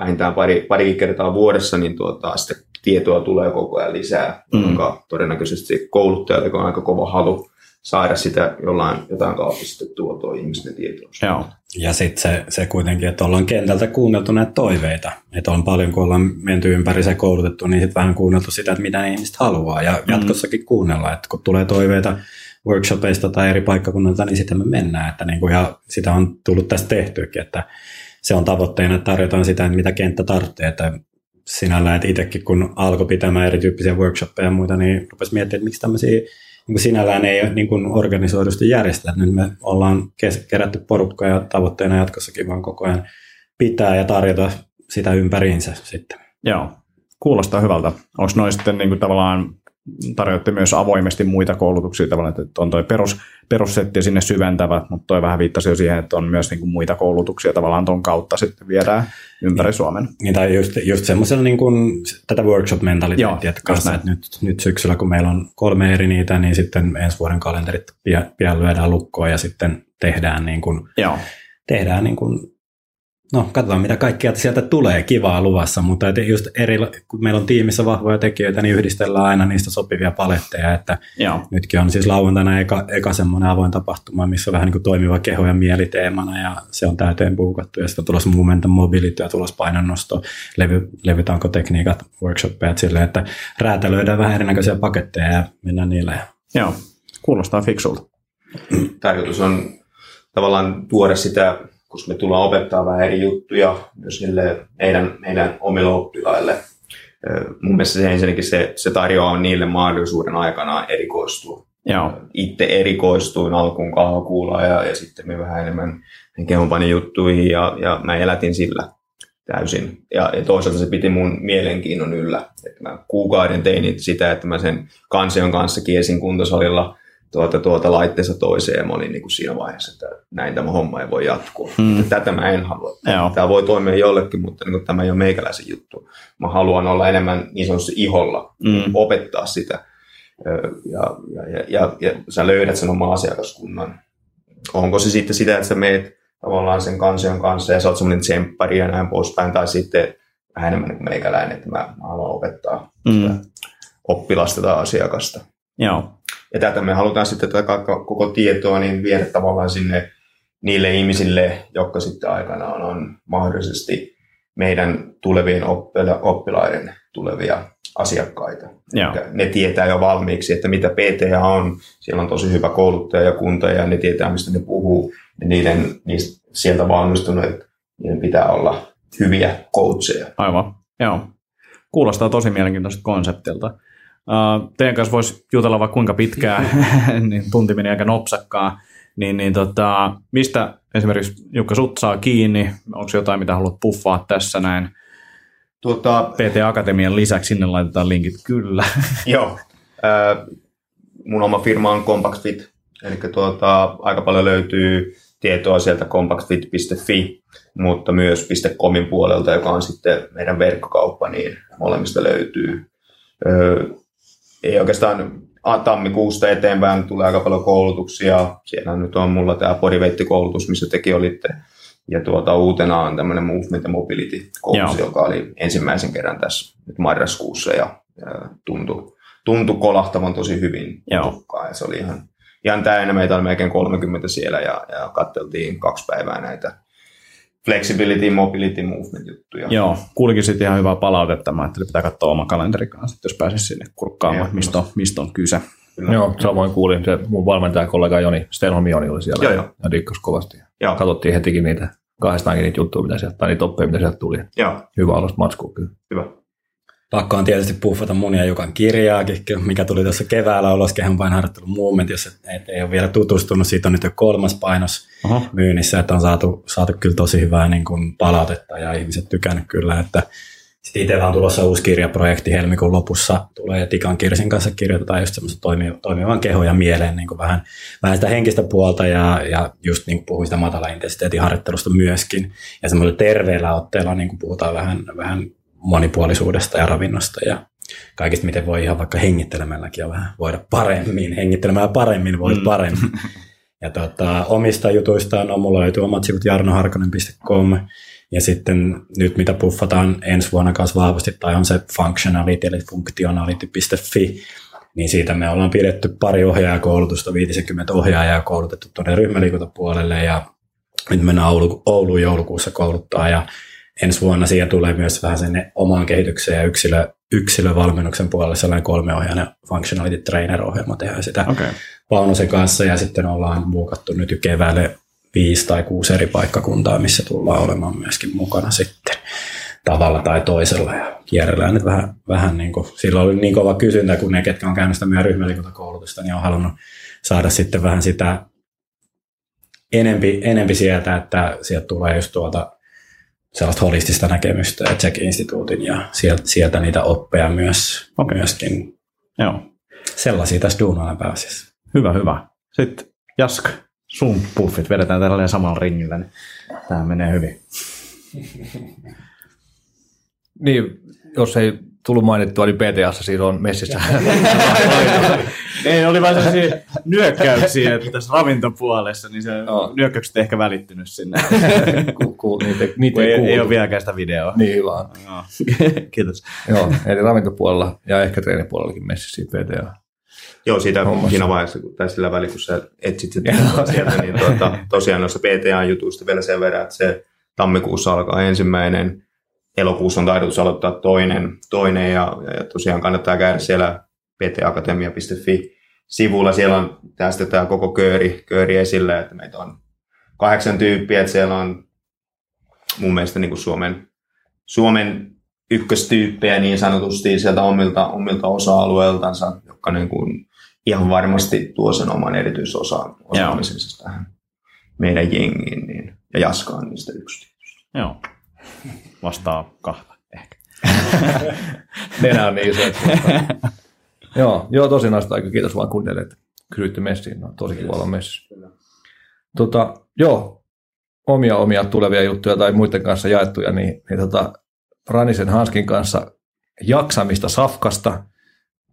vähintään pari, pari kertaa vuodessa, niin tuota, sitten tietoa tulee koko ajan lisää, mm. jonka todennäköisesti kouluttajalle on aika kova halu saada sitä jollain, jotain kautta sitten tuotua ihmisten tietoa. Joo. Ja sitten se, se kuitenkin, että ollaan kentältä kuunneltu näitä toiveita. Että on paljon, kun ollaan menty ympäri se koulutettu, niin sitten vähän kuunneltu sitä, että mitä ne ihmiset haluaa. Ja mm. jatkossakin kuunnella, että kun tulee toiveita workshopeista tai eri paikkakunnalta, niin sitten me mennään. Että niin kuin, ja sitä on tullut tästä tehtyäkin, että se on tavoitteena, että tarjotaan sitä, mitä kenttä tarvitsee. Että sinällään, että itsekin kun alkoi pitämään erityyppisiä workshoppeja ja muita, niin rupesi miettimään, että miksi tämmöisiä niin kuin sinällään ei ole niin organisoidusti järjestää. Nyt me ollaan kerätty porukka ja tavoitteena jatkossakin vaan koko ajan pitää ja tarjota sitä ympäriinsä sitten. Joo, kuulostaa hyvältä. Onko noin sitten niin kuin tavallaan tarjoatte myös avoimesti muita koulutuksia tavallaan, että on tuo perus, perussetti sinne syventävä, mutta toi vähän viittasi jo siihen, että on myös niin kuin muita koulutuksia tavallaan ton kautta sitten viedään ympäri niin, Suomen. Niin, tai just, just semmoisella niin kuin tätä workshop-mentaliteettia, että, kanssa, että nyt, nyt syksyllä, kun meillä on kolme eri niitä, niin sitten ensi vuoden kalenterit pian, pian lyödään lukkoon ja sitten tehdään, niin kuin, Joo. tehdään niin kuin no katsotaan mitä kaikkea sieltä tulee kivaa luvassa, mutta että just eri, kun meillä on tiimissä vahvoja tekijöitä, niin yhdistellään aina niistä sopivia paletteja, että Joo. nytkin on siis lauantaina eka, eka semmoinen avoin tapahtuma, missä on vähän niin kuin toimiva keho ja mieli teemana ja se on täyteen puukattu ja sitten on tulossa momentum mobility ja tulossa painonnosto, levy, levytankotekniikat, workshoppeja silleen, että räätälöidään vähän erinäköisiä paketteja ja mennään niille. Joo, kuulostaa fiksulta. Tarkoitus on tavallaan tuoda sitä koska me tullaan opettaa vähän eri juttuja myös niille meidän, meidän omille oppilaille. Mun mielestä se ensinnäkin se, se tarjoaa niille mahdollisuuden aikana erikoistua. Joo. Itse erikoistuin alkuun kahvakuulaan ja, ja sitten me vähän enemmän kehonpanin juttuihin ja, ja mä elätin sillä täysin. Ja, ja toisaalta se piti mun mielenkiinnon yllä. Että mä kuukauden tein sitä, että mä sen kansion kanssa kiesin kuntosalilla – tuota, tuota laitteesta toiseen mä olin niin kuin siinä vaiheessa, että näin tämä homma ei voi jatkua. Mm. Tätä mä en halua. Joo. Tämä voi toimia jollekin, mutta niin kuin tämä ei ole meikäläisen juttu. Mä haluan olla enemmän niin sanotusti iholla, mm. opettaa sitä. Ja, ja, ja, ja, ja sä löydät sen oman asiakaskunnan. Onko se sitten sitä, että sä meet tavallaan sen kansion kanssa ja sä oot semmoinen tsemppari ja näin poispäin, tai sitten vähän enemmän niin kuin meikäläinen, että mä, mä haluan opettaa mm. oppilasta tai asiakasta. Joo. Ja tätä me halutaan sitten tätä koko tietoa niin viedä tavallaan sinne niille ihmisille, jotka sitten aikanaan on mahdollisesti meidän tulevien oppilaiden tulevia asiakkaita. Joo. Ne tietää jo valmiiksi, että mitä PTA on. Siellä on tosi hyvä kouluttaja ja kunta ja ne tietää, mistä ne puhuu. Ja niiden, niistä sieltä valmistuneet, niiden pitää olla hyviä coacheja. Aivan, joo. Kuulostaa tosi mielenkiintoiselta konseptilta. Uh, teidän kanssa voisi jutella vaikka kuinka pitkään, niin tunti meni aika nopsakkaa. Niin, niin tota, mistä esimerkiksi Jukka sut saa kiinni? Onko jotain, mitä haluat puffaa tässä näin? Tuota, PT Akatemian lisäksi sinne laitetaan linkit, kyllä. Joo. Äh, mun oma firma on CompactFit, eli tuota, aika paljon löytyy tietoa sieltä compactfit.fi, mutta myös .comin puolelta, joka on sitten meidän verkkokauppa, niin molemmista löytyy ei oikeastaan tammikuusta eteenpäin tulee aika paljon koulutuksia. Siellä nyt on mulla tämä bodyveight-koulutus, missä tekin olitte. Ja tuota, uutena on tämmöinen Movement and Mobility-koulutus, joka oli ensimmäisen kerran tässä nyt marraskuussa ja, ja tuntui, tuntui kolahtavan tosi hyvin. Joo. Ja se oli ihan, ihan täynnä. Meitä oli melkein 30 siellä ja, ja katteltiin kaksi päivää näitä flexibility, mobility, movement juttuja. Joo, kuulikin sitten ihan hyvää palautetta. Mä ajattelin, pitää katsoa oma kalenteri kanssa, jos pääsisi sinne kurkkaamaan, mistä on, mistä on kyse. Kyllä. Joo, samoin kuulin, se mun valmentajakollega Joni, Stenholm Joni oli siellä joo, joo. ja dikkas kovasti. Joo. Katsottiin hetikin niitä kahdestaankin niitä juttuja, mitä sieltä, tai niitä oppeja, mitä sieltä tuli. Joo. Hyvä alusta matskua kyllä. Hyvä. Pakko on tietysti puffata mun ja Jukan kirjaakin, mikä tuli tuossa keväällä ulos kehonpainoharjoittelun momentissa, että ei ole vielä tutustunut. Siitä on nyt jo kolmas painos Aha. myynnissä, että on saatu, saatu kyllä tosi hyvää niin kuin palautetta ja ihmiset tykännyt kyllä, että sitten itsellä on tulossa uusi kirjaprojekti helmikuun lopussa. Tulee Tikan Kirsin kanssa kirjoitetaan just semmoista toimivan kehon ja mieleen niin kuin vähän, vähän sitä henkistä puolta ja, ja just niin kuin puhuin sitä matala intensiteetin harjoittelusta myöskin. Ja semmoisella terveellä otteella niin kuin puhutaan vähän, vähän monipuolisuudesta ja ravinnosta ja kaikista, miten voi ihan vaikka hengittelemälläkin vähän voida paremmin. Hengittelemällä paremmin voit mm. paremmin. Ja tota, omista jutuistaan on mulla löytyy omat sivut jarnoharkonen.com ja sitten nyt mitä puffataan ensi vuonna kanssa vahvasti tai on se functionality eli funktionality.fi, niin siitä me ollaan pidetty pari ohjaajakoulutusta, 50 ohjaajaa koulutettu tuonne ryhmäliikuntapuolelle ja nyt mennään Oulu, Ouluun joulukuussa kouluttaa ja ensi vuonna siihen tulee myös vähän sinne omaan kehitykseen ja yksilö, yksilövalmennuksen puolelle sellainen kolmeohjainen functionality trainer ohjelma tehdään sitä okay. Paunosen kanssa ja sitten ollaan muokattu nyt keväälle viisi tai kuusi eri paikkakuntaa, missä tullaan olemaan myöskin mukana sitten tavalla tai toisella ja kierrellään nyt vähän, vähän niin kuin, silloin oli niin kova kysyntä, kun ne, ketkä on käynyt sitä meidän ryhmäliikuntakoulutusta, niin on halunnut saada sitten vähän sitä enempi, enempi sieltä, että sieltä tulee just tuolta sellaista holistista näkemystä ja Check-instituutin ja sieltä, sieltä niitä oppeja myös, okay. myöskin. Joo. Sellaisia tässä duunaan pääasiassa. Hyvä, hyvä. Sitten Jask, sun puffit vedetään tällä samalla ringillä, niin tämä menee hyvin. niin, jos ei tullut mainittua, niin PTAssa siinä on messissä. Ei, oli vain sellaisia nyökkäyksiä, että tässä ravintopuolessa, niin se no. nyökkäykset ehkä välittynyt sinne. ku, ku, niitä, niitä ei, ei, ole vieläkään sitä videoa. Niin on. No. Kiitos. Joo, eli ravintopuolella ja ehkä treenipuolellakin messissä PTA. Joo, siitä Hommassa. siinä vaiheessa, tai sillä välillä, kun sä etsit sitä sieltä, niin tuota, tosiaan noissa PTA-jutuista vielä sen verran, että se tammikuussa alkaa ensimmäinen, elokuussa on tarkoitus aloittaa toinen, toinen ja, ja tosiaan kannattaa käydä siellä ptakatemia.fi sivulla. Siellä on tästä tämä koko kööri, kööri esille, että meitä on kahdeksan tyyppiä, että siellä on mun mielestä niin kuin Suomen, Suomen ykköstyyppejä niin sanotusti sieltä omilta, omilta osa-alueiltansa, jotka niin kuin ihan varmasti tuo sen oman erityisosaamisensa tähän meidän jengiin. Niin, ja Jaska on niistä yksi. Joo. Vastaa kahta ehkä. Nenä on niin iso. joo, joo, tosi naista kiitos vaan kunnille, että kysyitte messiin. No, tosi kiva olla messissä. Tota, joo, omia omia tulevia juttuja tai muiden kanssa jaettuja, niin, niin tota, Ranisen Hanskin kanssa jaksamista Safkasta,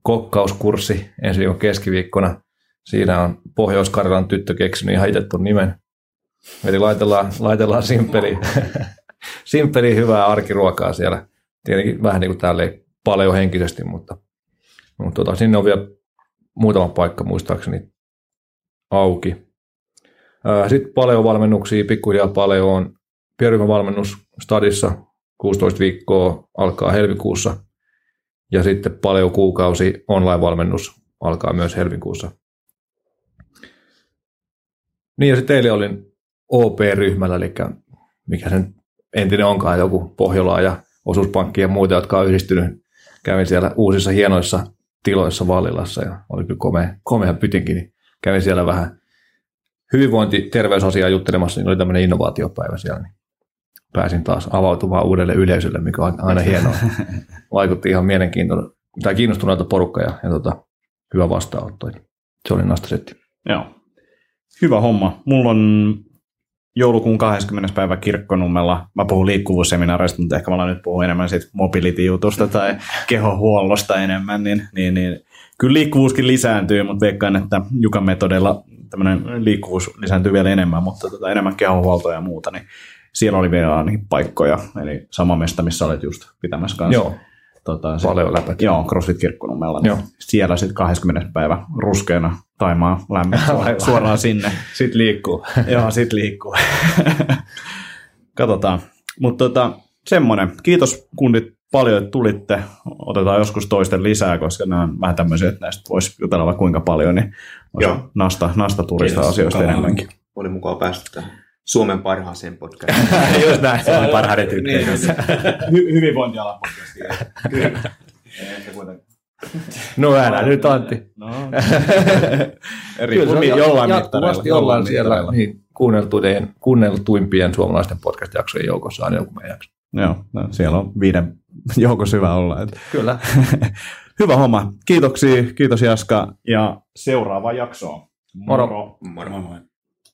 kokkauskurssi ensi viikon keskiviikkona. Siinä on Pohjois-Karjalan tyttö keksinyt ihan itse nimen. Eli laitellaan, laitellaan simppeli, simppeli hyvää arkiruokaa siellä. Tietenkin vähän niin kuin täällä ei paljon henkisesti, mutta, mutta tota, sinne on vielä muutama paikka muistaakseni auki. Sitten paljon valmennuksia, pikkuhiljaa paljon on valmennus stadissa 16 viikkoa alkaa helmikuussa ja sitten paljon kuukausi online-valmennus alkaa myös helmikuussa. Niin ja sitten eilen olin OP-ryhmällä, eli mikä sen entinen onkaan, joku Pohjola ja osuuspankki ja muita, jotka on yhdistynyt. Kävin siellä uusissa hienoissa tiloissa Vallilassa ja oli kyllä komea, komea pytinkin, niin kävin siellä vähän hyvinvointi- terveysasiaa juttelemassa, niin oli tämmöinen innovaatiopäivä siellä, niin pääsin taas avautumaan uudelle yleisölle, mikä on aina hienoa. Vaikutti ihan mielenkiintoinen, tai kiinnostuneelta porukka ja, ja tota, hyvä vastaanotto. Se oli nastasetti. Joo. Hyvä homma. Mulla on joulukuun 20. päivä kirkkonummella. Mä puhun liikkuvuusseminaareista, mutta ehkä mä nyt puhun enemmän siitä mobility-jutusta tai kehohuollosta enemmän, niin, niin, niin kyllä liikkuvuuskin lisääntyy, mutta veikkaan, että Jukan metodilla tämmöinen liikkuvuus lisääntyy vielä enemmän, mutta tota, enemmän kehohuoltoa ja muuta, niin siellä oli vielä niihin paikkoja, eli sama mesta, missä olet just pitämässä kanssa. Joo, tota, se, paljon läpät. Joo, CrossFit Kirkkonummella. Niin siellä sitten 20. päivä ruskeana Taimaa lämmin suoraan sinne. sitten liikkuu. joo, sitten liikkuu. Katsotaan. Mutta tota, semmoinen. Kiitos kundit paljon, että tulitte. Otetaan joskus toisten lisää, koska nämä on vähän tämmöisiä, että näistä voisi jutella vaikka kuinka paljon, niin Joo. nasta, nasta turista asioista enemmänkin. Oli mukava päästä tähän. Suomen parhaaseen podcastiin. Just näin, Suomen parhaiden niin, Hy- hyvinvointialan podcastiin. Kyllä. No älä nyt Antti. No. Riippuu jollain mittareilla. ollaan siellä niin, kuunneltujen, kuunneltuimpien suomalaisten podcast-jaksojen joukossa aina joku meidän jakso. Joo, no, siellä on viiden joukossa hyvä olla. Että. Kyllä. hyvä homma. Kiitoksia, kiitos Jaska ja seuraava jaksoon. Moro. Moro. Moro. Moro.